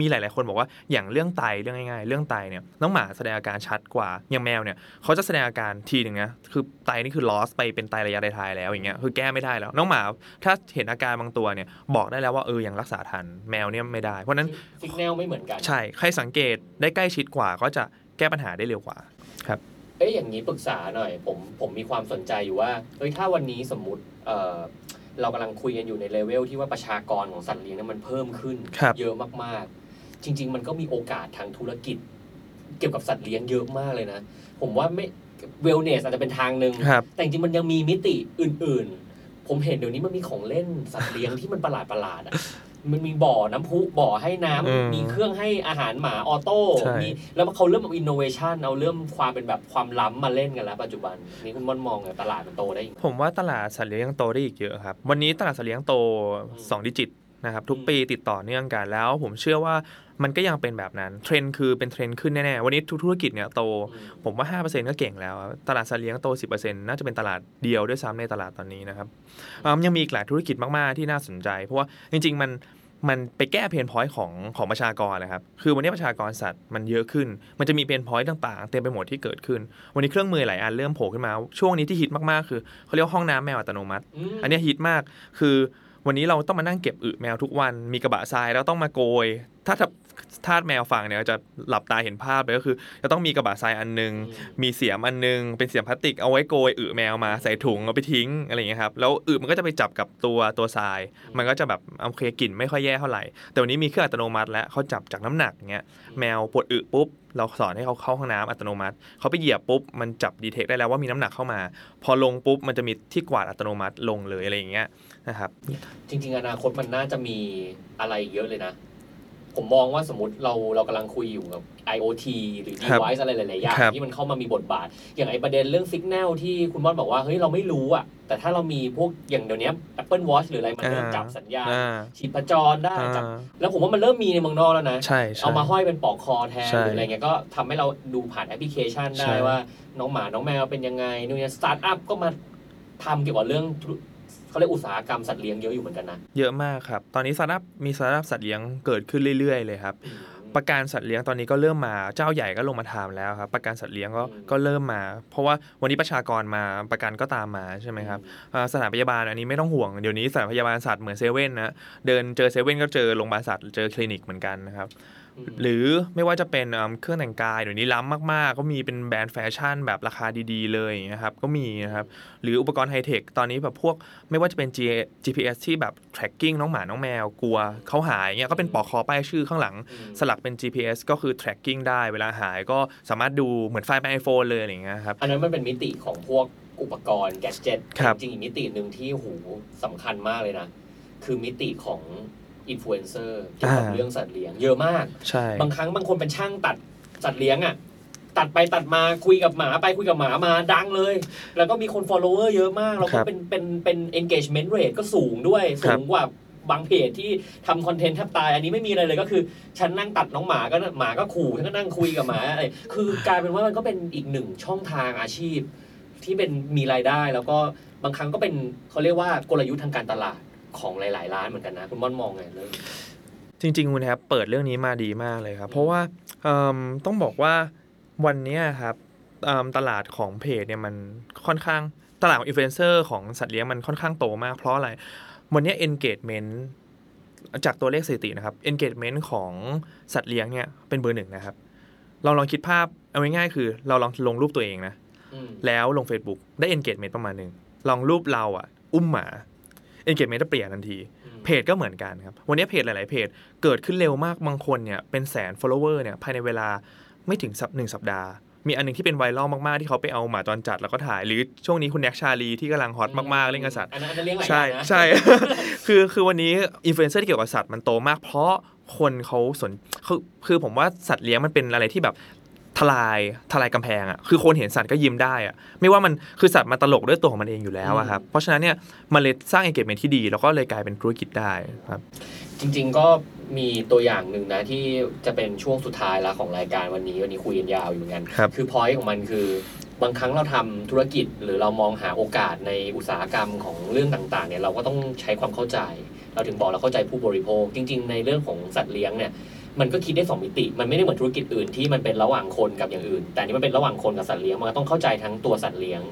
มีหลาย ๆ คนบอกว่าอย่างเรื่องไตเรื่องง่าย ๆ เรื่องไตเนี่ยน้องหมาแสดงอาการชัดกว่าอย่างแมวเนี่ยเขาจะแสดงอาการทีหนึ่งนะคือไตนี่คือ loss ไปเป็นไตระยะท้ายๆแล้วอย่างเงี้ยคือแก้ไม่ได้แล้วน้องหมาถ้าเห็นอาการบางตัวเนี่ยบอกได้แล้วว่าเออยังรักษาทันแมวเนี่ยไม่ได้ เพราะฉะนั้นสิกแนลไม่เหมือนกันใช่ใครสังเกตได้ใกล้ชิดกว่าก็จะแก้ปัญหาได้เร็วกว่าเอ้ยอย่างนี้ปรึกษาหน่อยผมผมมีความสนใจอยู่ว่าเฮ้ยถ้าวันนี้สมมุติ เออเรากำลังคุยกันอยู่ในเลเวลที่ว่าประชากรของสัตว์เลี้ยงเนี่ยมันเพิ่มขึ้น ครับ เยอะมากๆ จริง ๆ มันก็มีโอกาสทางธุรกิจ เกี่ยวกับสัตว์เลี้ยงเยอะมากเลยนะ ผมว่าไม่ wellness อาจจะเป็นทางหนึ่งครับ แต่จริงๆมันยังมีมิติอื่นๆ ผมเห็นเดี๋ยวนี้มันมีของเล่นสัตว์เลี้ยงที่มันประหลาดประหลาดๆอะ มันมีบ่อน้ำพุบ่อให้น้ำอืมมีเครื่องให้อาหารหมา auto ใช่ มีแล้วเขาเริ่มเอาอินโนเวชันเอาเริ่มความเป็นแบบความล้ำมาเล่นกันแล้วปัจจุบันนี่คุณม่อนมองไงตลาดมันโตได้อีก ผมว่าตลาดสัตว์เลี้ยงยังโตได้อีกเยอะครับ วันนี้ตลาดสัตว์เลี้ยงโต 2 digit นะครับ ทุกอืมปีติดต่อเนื่องกันแล้ว ผมเชื่อว่า มันก็ยังเป็นแบบนั้น เทรนด์คือเป็นเทรนด์ขึ้นแน่ๆ วันนี้ทุกธุรกิจเนี่ยโตอืมผมว่า 5%ก็เก่งแล้วครับตลาดสัตว์เลี้ยงโต 10%น่าจะเป็นตลาดเดียวด้วยซ้ำในตลาดตอนนี้นะครับอืมยังมีอีกหลายธุรกิจมากๆที่น่าสนใจ เพราะว่าจริง ๆ มันมันไปแก้ pain point ของของประชากรนะครับ คือวันนี้ประชากรสัตว์มันเยอะขึ้น มันจะมี pain point ต่างๆ เต็มไปหมดที่เกิดขึ้น วันนี้เครื่องมือหลายอันเริ่มโผล่ขึ้นมา ช่วงนี้ที่ฮิตมากๆ คือเขาเรียกว่าห้องน้ำแมวอัตโนมัติอืมอันเนี้ยฮิตมาก คือ วันนี้เราต้องมานั่งเก็บอึแมวทุกวันมีกระบะทรายแล้วต้องมาโกย ถ้าถ้าทาสแมวฟังเนี่ยจะหลับตาเห็นภาพเลยก็คือ จะต้องมีกระบะทรายอันหนึงอืมมีเสียมอันหนึง เป็นเสียมพลาสติกเอาไว้โกยอึแมวมาใส่ถุงเอาไปทิ้งอะไรอย่างเงี้ยครับแล้วอึมันก็จะไปจับกับตัวตัวทราย มันก็จะแบบโอเคกลิ่นไม่ค่อยแย่เท่าไหร่แต่วันนี้มีเครื่องอัตโนมัติแล้วเขาจับจากน้ำหนักเงี้ยแมวปวดอึปุ๊บเราสอนให้เขาเข้าห้องน้ำอัตโนมัติ เขาไปเหยียบปุ๊บ มันจับดีเทคได้แล้วว่ามีน้ำหนักเข้ามา พอลงปุ๊บ มันจะมีที่กวาดอัตโนมัติลงเลยอะไรอย่างเงี้ย นะครับ จริง ๆ อนาคตมันน่าจะมีอะไรอีกเยอะเลยนะ ผมมองว่าสมมติเราเรากำลังคุยอยู่กับ IoT หรือครับ device อะไรหลาย ๆ อย่างครับที่มันเข้ามามีบทบาท อย่างไอประเด็นเรื่อง Signal ที่คุณบอลบอกว่า เฮ้ย เราไม่รู้อะแต่ถ้าเรามีพวกอย่างเดี๋ยวนี้ Apple Watch หรืออะไรมันเริ่มอ่าจับสัญญาณอ่าชีพจรได้จับอ่าแล้วผมว่ามันเริ่มมีในเมืองนอกแล้วนะใช่ใช่เอามาห้อยเป็นปลอกคอแทนใช่หรืออะไรเงี้ยก็ทำให้เราดูผ่านแอปพลิเคชันใช่ได้ว่าน้องหมาน้องแมวเป็นยังไงนู่นนี่สตาร์ทอัพก็มาทำเกี่ยวกับเรื่องธุร เขาเรียกอุตสาหกรรมสัตว์เลี้ยงเยอะอยู่เหมือนกันนะ เยอะมากครับ ตอนนี้สตาร์ทอัพมีสตาร์ทอัพสัตว์เลี้ยงเกิดขึ้นเรื่อยๆเลยครับ ประกันสัตว์เลี้ยงตอนนี้ก็เริ่มมาเจ้าใหญ่ก็ลงมาทำแล้วครับ ประกันสัตว์เลี้ยงก็อืมก็เริ่มมา เพราะว่าวันนี้ประชากรมาประกันก็ตามมาใช่ไหมครับอ่าสถานพยาบาลอันนี้ไม่ต้องห่วงเดี๋ยวนี้สถานพยาบาลสัตว์เหมือนเซเว่นนะเดินเจอเซเว่นก็เจอโรงพยาบาลสัตว์เจอคลินิกเหมือนกันนะครับอืม หรือไม่ว่าจะเป็นเอิ่มเครื่องแต่งกายเดี๋ยวนี้ล้ำมาก ๆ ก็มีเป็นแบรนด์แฟชั่นแบบราคาดีๆ เลยนะครับก็มีนะครับหรืออุปกรณ์ไฮเทคตอนนี้แบบพวกไม่ว่าจะเป็น G GPS ที่แบบ tracking น้องหมาน้องแมวกลัวเขาหายเงี้ยก็เป็นปลอกคอป้ายชื่อข้างหลังอืมสลักเป็น GPS ก็คือ tracking ได้เวลาหายก็สามารถดูเหมือนไฟล์ใน iPhone เลยอะไรอย่างเงี้ยครับอันนั้นมันเป็นมิติของพวกอุปกรณ์แกจ e t ครับจริงๆอีกมิติหนึ่งที่หูสำคัญมากเลยนะ คือมิติของ อินฟลูเอนเซอร์เกี่ยวกับอ่า เรื่องสัตว์เลี้ยงเยอะมาก ใช่ บางครั้งบางคนเป็นช่างตัดสัตว์เลี้ยงอะ ตัดไปตัดมาคุยกับหมาไปคุยกับหมามาดังเลย แล้วก็มีคน follower เยอะมาก แล้วคก็รับเป็นเป็นเป็น engagement rate ก็สูงด้วยครัสูงกว่าบางเพจที่ทำคอนเทนต์แทบตาย อันนี้ไม่มีอะไรเลยก็คือ ฉันนั่งตัดน้องหมาก็หมาก็ขู่ฉันก็นั่งคุยกับหมาอะไรคือกลายเป็นว่ามันก็เป็นอีกหนึ่งช่องทางอาชีพ ที่เป็นมีรายได้แล้วก็บางครั้งก็เป็นเขาเรียกว่ากลยุทธ์ทางการตลาด ของหลาย ๆ ร้านเหมือนกันนะ คุณม่อนมองไงเรื่องนี้จริงๆคุณแฮปเปิดเรื่องนี้มาดีมากเลยครับ เพราะว่าเอิ่มต้องบอกว่าวันเนี้ยครับเอิ่มตลาดของเพจเนี่ยมันค่อนข้างตลาดของอินฟลูเอนเซอร์ของสัตว์เลี้ยงมันค่อนข้างโตมาก เพราะอะไร วันเนี้ย engagement จากตัวเลขสถิตินะครับ engagement ของสัตว์เลี้ยงเนี่ยเป็นเบอร์หนึ่งนะครับ เราลองคิดภาพเอาง่ายๆคือ เราลองลงรูปตัวเองนะอืมแล้วลง Facebook ได้ engagement ประมาณหนึ่งลองรูปเราอะอุ้มหมา engagement จะเปลี่ยนทันที เพจก็เหมือนกันครับ วันนี้เพจหลาย ๆ เพจเกิดขึ้นเร็วมาก บางคนเนี่ยเป็นแสน follower เนี่ยภายในเวลาไม่ถึงสัปหนึ่งสัปดาห์ มีอันหนึงที่เป็นไวรัลมาก ๆ ที่เขาไปเอาหมาจรจัดแล้วก็ถ่าย หรือช่วงนี้คุณแน็กชาลีที่กำลังฮอตมาก ๆ เล่นกับสัตว์อันนั้นอันนั้นเลี้ยงหลายอใช่ย่างนะใช่ คือคือวันนี้อินฟลูเอนเซอร์ที่เกี่ยวกับสัตว์มันโตมากเพราะคนเขาสนคือคือผมว่าสัตว์เลี้ยงมันเป็นอะไรที่แบบ ทลายทลายกำแพงอะคือคนเห็นสัตว์ก็ยิ้มได้อะไม่ว่ามันคือสัตว์มันตลกด้วยตัวของมันเองอยู่แล้วอะครับเพราะฉะนั้นเนี่ยมันเลยสร้าง engagement ที่ดี แล้วก็เลยกลายเป็นธุรกิจได้ครับ จริง ๆก็มีตัวอย่างหนึ่งนะที่จะเป็นช่วงสุดท้ายแล้วของรายการวันนี้วันนี้คุยกันยาวอยู่เหมือนกันครับคือพอยต์ของมันคือบางครั้งเราทำธุรกิจหรือเรามองหาโอกาสในอุตสาหกรรมของเรื่องต่างๆเนี่ยเราก็ต้องใช้ความเข้าใจ เราถึงบอกเราเข้าใจผู้บริโภค จริง ๆ ในเรื่องของสัตว์เลี้ยงเนี่ย มันก็คิดได้สองมิติ มันไม่ได้เหมือนธุรกิจอื่นที่มันเป็นระหว่างคนกับอย่างอื่น แต่อันนี่มันเป็นระหว่างคนกับสัตว์เลี้ยง มันก็ต้องเข้าใจทั้งตัวสัตว์เลี้ยง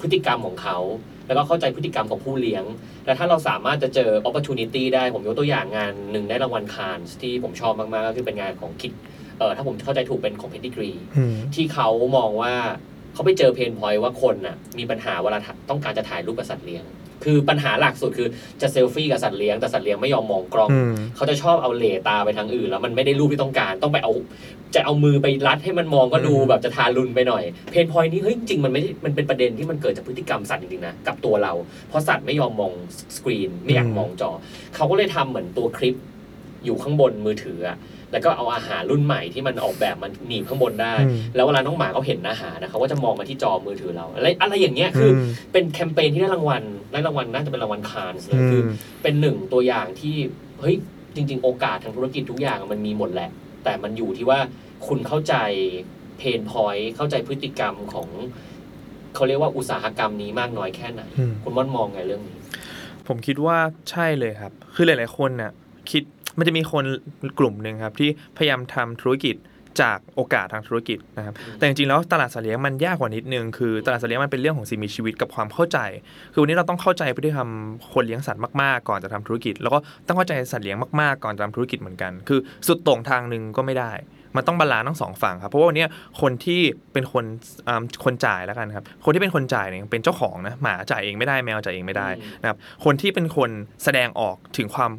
พฤติกรรมของเขา แล้วก็เข้าใจพฤติกรรมของผู้เลี้ยง แล้วถ้าเราสามารถจะเจอ opportunity ได้ ผมยกตัวอย่างงานหนึ่งได้รางวัลคานส์ที่ผมชอบมาก ๆ ก็คือเป็นงานของคิดเออถ้าผมเข้าใจถูกเป็นของ pedigree อืมที่เขามองว่าเขาไปเจอเพนพอยต์ว่าคนน่ะมีปัญหาเวลาถ่ายต้องการจะถ่ายรูปกับสัตว์เลี้ยง คือปัญหาหลักสุดคือจะเซลฟี่กับสัตว์เลี้ยงแต่สัตว์เลี้ยงไม่ยอมมองกล้อง อืม เขาจะชอบเอาเหล่ตาไปทางอื่น แล้วมันไม่ได้รูปที่ต้องการต้องไปเอา จะเอามือไปรัดให้มันมองก็ดูอืม แบบจะทารุณไปหน่อย เพนพอยนี้เฮ้ยจริงๆมันไม่ได้มันเป็นประเด็นที่มันเกิดจากพฤติกรรมสัตว์จริงๆนะกับตัวเรา เพราะสัตว์ไม่ยอมมองสกรีนไม่อยากมองจอ เขาก็เลยทำเหมือนตัวคลิปอยู่ข้างบนมือถืออะ แล้วก็เอาอาหารรุ่นใหม่ที่มันออกแบบมันหนีบข้างบนได้อืมแล้วเวลาน้องหมาเขาเห็นอาหารนะเขาก็จะมองมาที่จอมือถือเรา อะไรอะไรอย่างเงี้ยคืออมเป็นแคมเปญที่ได้รางวัลได้รางวัลน่าจะเป็นรางวัลคานส์เลยคือมเป็นหนึ่งตัวอย่างที่เฮ้ยจริง ๆ โอกาสทางธุรกิจทุกอย่างมันมีหมดแหละ แต่มันอยู่ที่ว่าคุณเข้าใจเพนพอยต์เข้าใจพฤติกรรมของเขาเรียกว่าอุตสาหกรรมนี้มากน้อยแค่ไหนอืมคุณม่อนมองไงเรื่องนี้ ผมคิดว่าใช่เลยครับ คือหลาย ๆ คนน่ะคิด มันจะมีคนกลุ่มหนึ่งครับ ที่พยายามทำธุรกิจจากโอกาสทางธุรกิจนะครับอืมแต่จริงๆแล้วตลาดสัตว์เลี้ยงมันยากกว่านิดนึง คือตลาดสัตว์เลี้ยงมันเป็นเรื่องของสิ่งมีชีวิตกับความเข้าใจ คือวันนี้เราต้องเข้าใจพฤติกรรมคนเลี้ยงสัตว์มากๆ ก่อนจะทำธุรกิจ แล้วก็ต้องเข้าใจสัตว์เลี้ยงมากๆ ก่อนจะทำธุรกิจเหมือนกัน คือสุดโต่งทางหนึ่งก็ไม่ได้ มันต้อง balance ทั้งสองฝั่งครับ เพราะว่าวันนี้คนที่เป็นคนอ่าคนจ่ายแล้วกันครับ คนที่เป็นคนจ่ายเนี่ยเป็นเจ้าของนะ หมาจ่ายเองไม่ได้ แมวจ่ายเองไม่ได้อืมนะครับ คนที่เป็นคนแสดงออกถึงความ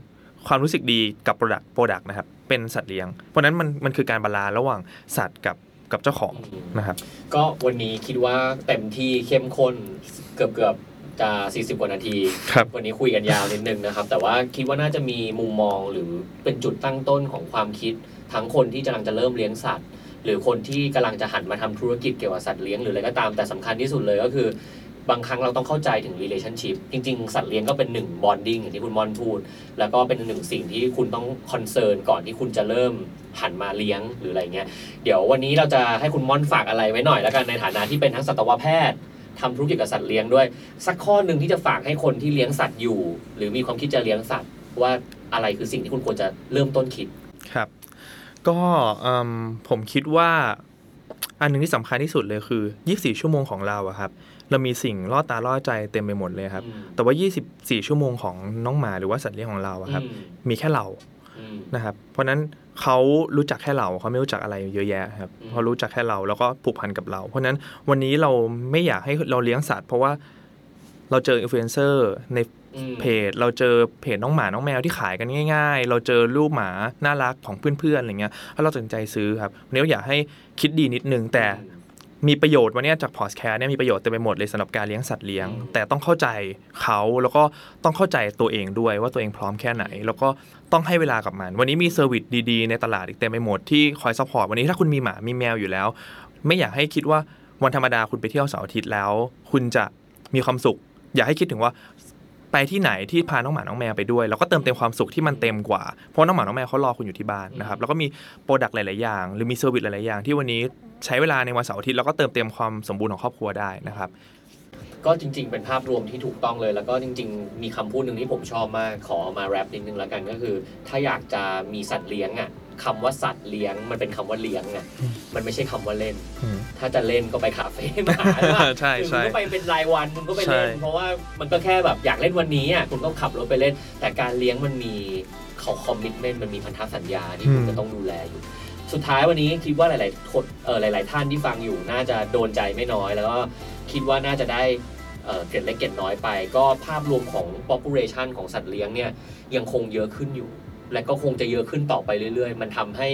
ความรู้สึกดีกับ product product นะครับ เป็นสัตว์เลี้ยง เพราะฉะนั้นมันมันคือการ balance ระหว่างสัตว์กับกับเจ้าของนะครับ ก็วันนี้คิดว่าเต็มที่เข้มข้นเกือบเกือบๆจะ 40 กว่านาทีครับวันนี้คุยกันยาวนิดนึงนะครับ แต่ว่าคิดว่าน่าจะมีมุมมองหรือเป็นจุดตั้งต้นของความคิด ทั้งคนที่กำลังจะเริ่มเลี้ยงสัตว์ หรือคนที่กำลังจะหันมาทำธุรกิจเกี่ยวกับสัตว์เลี้ยงหรืออะไรก็ตามแต่สำคัญที่สุดเลยก็คือ บางครั้งเราต้องเข้าใจถึง relationship จริง ๆ สัตว์เลี้ยงก็เป็นหนึ่ง bonding อย่างที่คุณมอนพูด แล้วก็เป็นหนึ่งสิ่งที่คุณต้องคอนเซิร์นก่อนที่คุณจะเริ่มหันมาเลี้ยงหรืออะไรเงี้ย เดี๋ยววันนี้เราจะให้คุณมอนฝากอะไรไว้หน่อยแล้วกันในฐานะที่เป็นทั้งสัตวแพทย์ทำธุรกิจกับสัตว์เลี้ยงด้วย สักข้อหนึ่งที่จะฝากให้คนที่เลี้ยงสัตว์อยู่ หรือมีความคิดจะเลี้ยงสัตว์ ว่าอะไรคือสิ่งที่คุณควรจะเริ่มต้นคิดครับ ก็ผมคิดว่าอันหนึ่งที่สำคัญที่สุดเลยคือ 24 ชั่วโมงของเราอะครับ เรามีสิ่งล่อตาล่อใจเต็มไปหมดเลยครับอืมแต่ว่า 24 ชั่วโมงของน้องหมาหรือว่าสัตว์เลี้ยงของเราอะครับอืมมีแค่เราอืมนะครับ เพราะฉะนั้นเขารู้จักแค่เราเขาไม่รู้จักอะไรเยอะแยะครับอืมเขารู้จักแค่เราแล้วก็ผูกพันกับเรา เพราะฉะนั้นวันนี้เราไม่อยากให้เราเลี้ยงสัตว์ เพราะว่าเราเจออินฟลูเอนเซอร์ในอืมเพจเราเจอเพจน้องหมาน้องแมวที่ขายกันง่าย ๆ เราเจอรูปหมาน่ารักของเพื่อนๆอะไรเงี้ยแล้วเราตัดสินใจซื้อครับวันนี้เราอยากให้คิดดีนิดนึงแต่ มีประโยชน์วันเนี้ยจากพอดแคสต์เนี่ยมีประโยชน์เต็มไปหมดเลยสำหรับการเลี้ยงสัตว์เลี้ยงอืมแต่ต้องเข้าใจเขาแล้วก็ต้องเข้าใจตัวเองด้วยว่าตัวเองพร้อมแค่ไหน แล้วก็ต้องให้เวลากับมัน วันนี้มี service ดีๆ ในตลาดอีกเต็มไปหมดที่คอย support วันนี้ถ้าคุณมีหมามีแมวอยู่แล้ว ไม่อยากให้คิดว่าวันธรรมดาคุณไปเที่ยวเสาร์อาทิตย์แล้ว คุณจะมีความสุข อยากให้คิดถึงว่า ไปที่ไหนที่พาน้องหมาน้องแมวไปด้วย แล้วก็เติมเต็มความสุขที่มันเต็มกว่า เพราะน้องหมาน้องแมวเขารอคุณอยู่ที่บ้านนะครับ แล้วก็มี product หลาย ๆ อย่าง หรือมี service หลาย ๆ อย่าง ที่วันนี้ใช้เวลาในวันเสาร์อาทิตย์แล้วก็เติมเต็มความสมบูรณ์ของครอบครัวได้นะครับ ก็จริง ๆ เป็นภาพรวมที่ถูกต้องเลย แล้วก็จริง ๆ มีคำพูดหนึ่งที่ผมชอบมาก ขอเอามาแรปนิดนึงแล้วกันก็คือ ถ้าอยากจะมีสัตว์เลี้ยงอะ คำว่าสัตว์เลี้ยงมันเป็นคำว่าเลี้ยงอะอืมมันไม่ใช่คำว่าเล่น อืม ถ้าจะเล่นก็ไปคาเฟ่มาหาหรือเปล่าใช่คือใช่คุณก็ไปเป็นรายวันคุณก็ไปเล่น ใช่ เพราะว่ามันก็แค่แบบอยากเล่นวันนี้อะคุณก็ขับรถไปเล่น แต่การเลี้ยงมันมีเขาคอมมิชเมนต์มันมีพันธสัญญาที่คุณจะต้องดูแลอยู่ สุดท้ายวันนี้คิดว่าหลายๆคนเออหลาย ๆ ท่านที่ฟังอยู่น่าจะโดนใจไม่น้อย แล้วก็คิดว่าน่าจะได้เอ่อเกร็ดเล็กเกร็ดน้อยไป ก็ภาพรวมของ population ของสัตว์เลี้ยงเนี่ยยังคงเยอะขึ้นอยู่ และก็คงจะเยอะขึ้นต่อไปเรื่อยๆ มันทำให้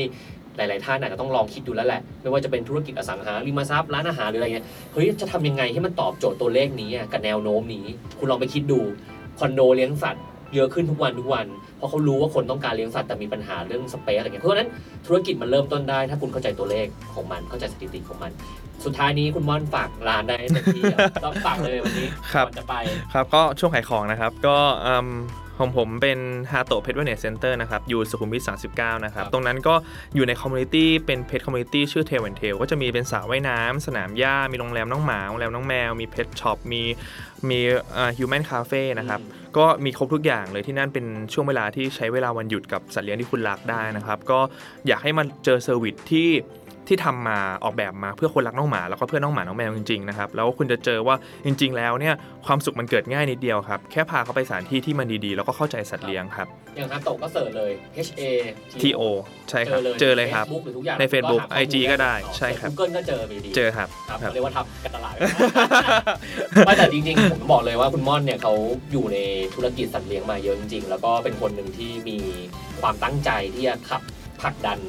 หลาย ๆ ท่านอาจจะต้องลองคิดดูแล้วแหละ ไม่ว่าจะเป็นธุรกิจอสังหาริมทรัพย์ร้านอาหารหรืออะไรเงี้ยเฮ้ยจะทำยังไงให้มันตอบโจทย์ตัวเลขนี้อะกับแนวโน้มนี้ คุณลองไปคิดดูคอนโดเลี้ยงสัตว์เยอะขึ้นทุกวันทุกวัน เพราะเขารู้ว่าคนต้องการเลี้ยงสัตว์แต่มีปัญหาเรื่องสเปซอะไรเงี้ยเพราะฉะนั้นธุรกิจมันเริ่มต้นได้ ถ้าคุณเข้าใจตัวเลขของมันเข้าใจสถิติของมัน สุดท้ายนี้คุณม่อนฝากร้านได้ให้เต็มที่อะต้องฝากเลยวันนี้ครับก่อนจะไปครับก็ช่วงขายของนะครับก็อืม ของผมเป็นฮาโตะเพ t เว l เน s เซ็นเตอร์นะครับ อยู่สุขุมวิท 39 นะครับครับตรงนั้นก็อยู่ในคอมมูนิตี้เป็นเพ t คอมมูนิตี้ชื่อเท l วนเทลก็จะมีเป็นสระว่ายน้ำสนามหญ้า มีโรงแรมน้องหมา โรงแรมน้องแมว มี pet shop มีมี human cafe นะครับ ก็มีครบทุกอย่างเลยที่นั่นเป็นช่วงเวลาที่ใช้เวลาวันหยุดกับสัตว์เลี้ยงที่คุณรักได้นะครับ ก็อยากให้มันเจอ service ที่ ที่ทำมาออกแบบมาเพื่อคนรักน้องหมาแล้วก็เพื่อน้องหมาน้องแมวจริงๆนะครับแล้วคุณจะเจอว่าจริง ๆ แล้วเนี่ยความสุขมันเกิดง่ายนิดเดียวครับแค่พาเขาไปสถานที่ที่มันดีๆ แล้วก็เข้าใจสัตว์เลี้ยงครับอย่างฮาโตะก็ search เลย H A T O ใช่ครับเจอเลยครับใน Facebook หรือทุกอย่างใน Facebook หาข้อมูล IG ก็ได้ใช่ครับกูเกิลก็เจอไปดีเจอครับครับครับเรียกว่าทำการตลาดไหมแต่จริงๆผมบอกเลยว่าคุณม่อนเนี่ยเขาอยู่ในธุรกิจสัตว์เลี้ยงมาเยอะจริงๆแล้วก็เป็นคนหนึ่งที่มีความตั้งใจที่จะขับผลักดัน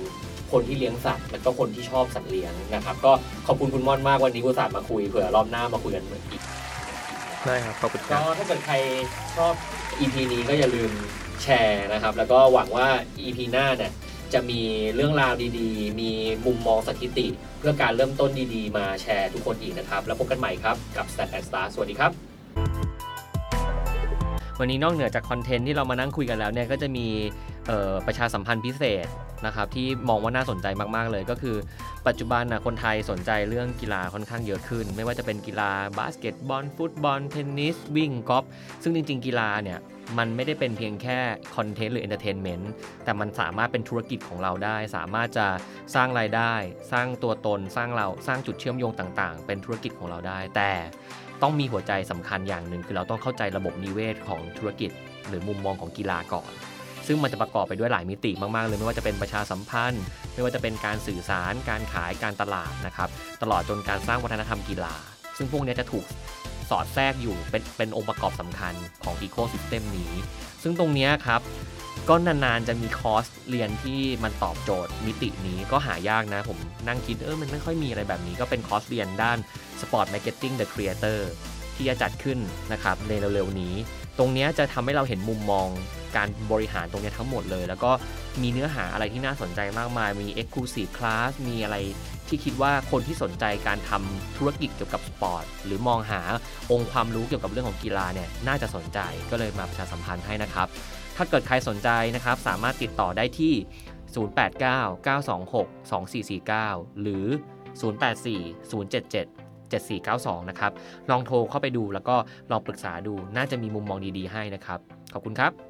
คนที่เลี้ยงสัตว์แล้วก็คนที่ชอบสัตว์เลี้ยงนะครับ ก็ขอบคุณคุณม่อนมากวันนี้กุศลมาคุยเผื่อรอบหน้ามาคุยกันอีกได้ครับขอบคุณคก็รับถ้าเกิดใครชอบ EP นี้ก็อย่าลืมแชร์นะครับ แล้วก็หวังว่า EP หน้าเนี่ยจะมีเรื่องราวดีๆ มีมุมมองสถิติ เพื่อการเริ่มต้นดีๆ มาแชร์ทุกคนอีกนะครับ แล้วพบกันใหม่ครับ กับ Stat and Star สวัสดีครับ วันนี้นอกเหนือจาก content ที่เรามานั่งคุยกันแล้วเนี่ยก็จะมีเอ่อประชาสัมพันธ์พิเศษ นะครับที่มองว่าน่าสนใจมากๆเลย ก็คือ ปัจจุบันนะคนไทยสนใจเรื่องกีฬาค่อนข้างเยอะขึ้น ไม่ว่าจะเป็นกีฬาบาสเกตบอลฟุตบอลเทนนิสวิ่งกอล์ฟซึ่งจริง ๆ กีฬาเนี่ยมันไม่ได้เป็นเพียงแค่ content หรือ entertainment แต่มันสามารถเป็นธุรกิจของเราได้ สามารถจะสร้างรายได้ สร้างตัวตนสร้างเราสร้างจุดเชื่อมโยงต่างๆ เป็นธุรกิจของเราได้ แต่ต้องมีหัวใจสำคัญอย่างหนึ่งคือเราต้องเข้าใจระบบนิเวศของธุรกิจ หรือมุมมองของกีฬาก่อน ซึ่งมันจะประกอบไปด้วยหลายมิติมากๆเลยไม่ว่าจะเป็นประชาสัมพันธ์ ไม่ว่าจะเป็นการสื่อสาร การขายการตลาดนะครับตลอดจนการสร้างวัฒนธรรมกีฬา ซึ่งพวกนี้จะถูกสอดแทรกอยู่เป็นเป็นองค์ประกอบสำคัญของอีโค y ิสเต็มนี้ ซึ่งตรงนี้ครับก็นานๆจะมีคอร์สเรียนที่มันตอบโจทย์มิตินี้ก็หายากนะ ผมนั่งคิดเออมันไม่ค่อยมีอะไรแบบนี้ ก็เป็นคอร์สเรียนด้าน Sport Marketing the Creator ที่จะจัดขึ้นนะครับในเร็วๆนี้ ตรงนี้จะทำให้เราเห็นมุมมองการบริหารตรงนี้ทั้งหมดเลย แล้วก็มีเนื้อหาอะไรที่น่าสนใจมากมาย มี Exclusive Class มีอะไรที่คิดว่าคนที่สนใจการทำธุรกิจเกี่ยวกับสปอร์ต หรือมองหาองค์ความรู้เกี่ยวกับเรื่องของกีฬาเนี่ยน่าจะสนใจก็เลยมาประชาสัมพันธ์ให้นะครับ ถ้าเกิดใครสนใจนะครับ สามารถติดต่อได้ที่ 089-926-2449 หรือ 084-077 7492 นะครับ ลองโทรเข้าไปดูแล้วก็ลองปรึกษาดู น่าจะมีมุมมองดีๆให้นะครับ ขอบคุณครับ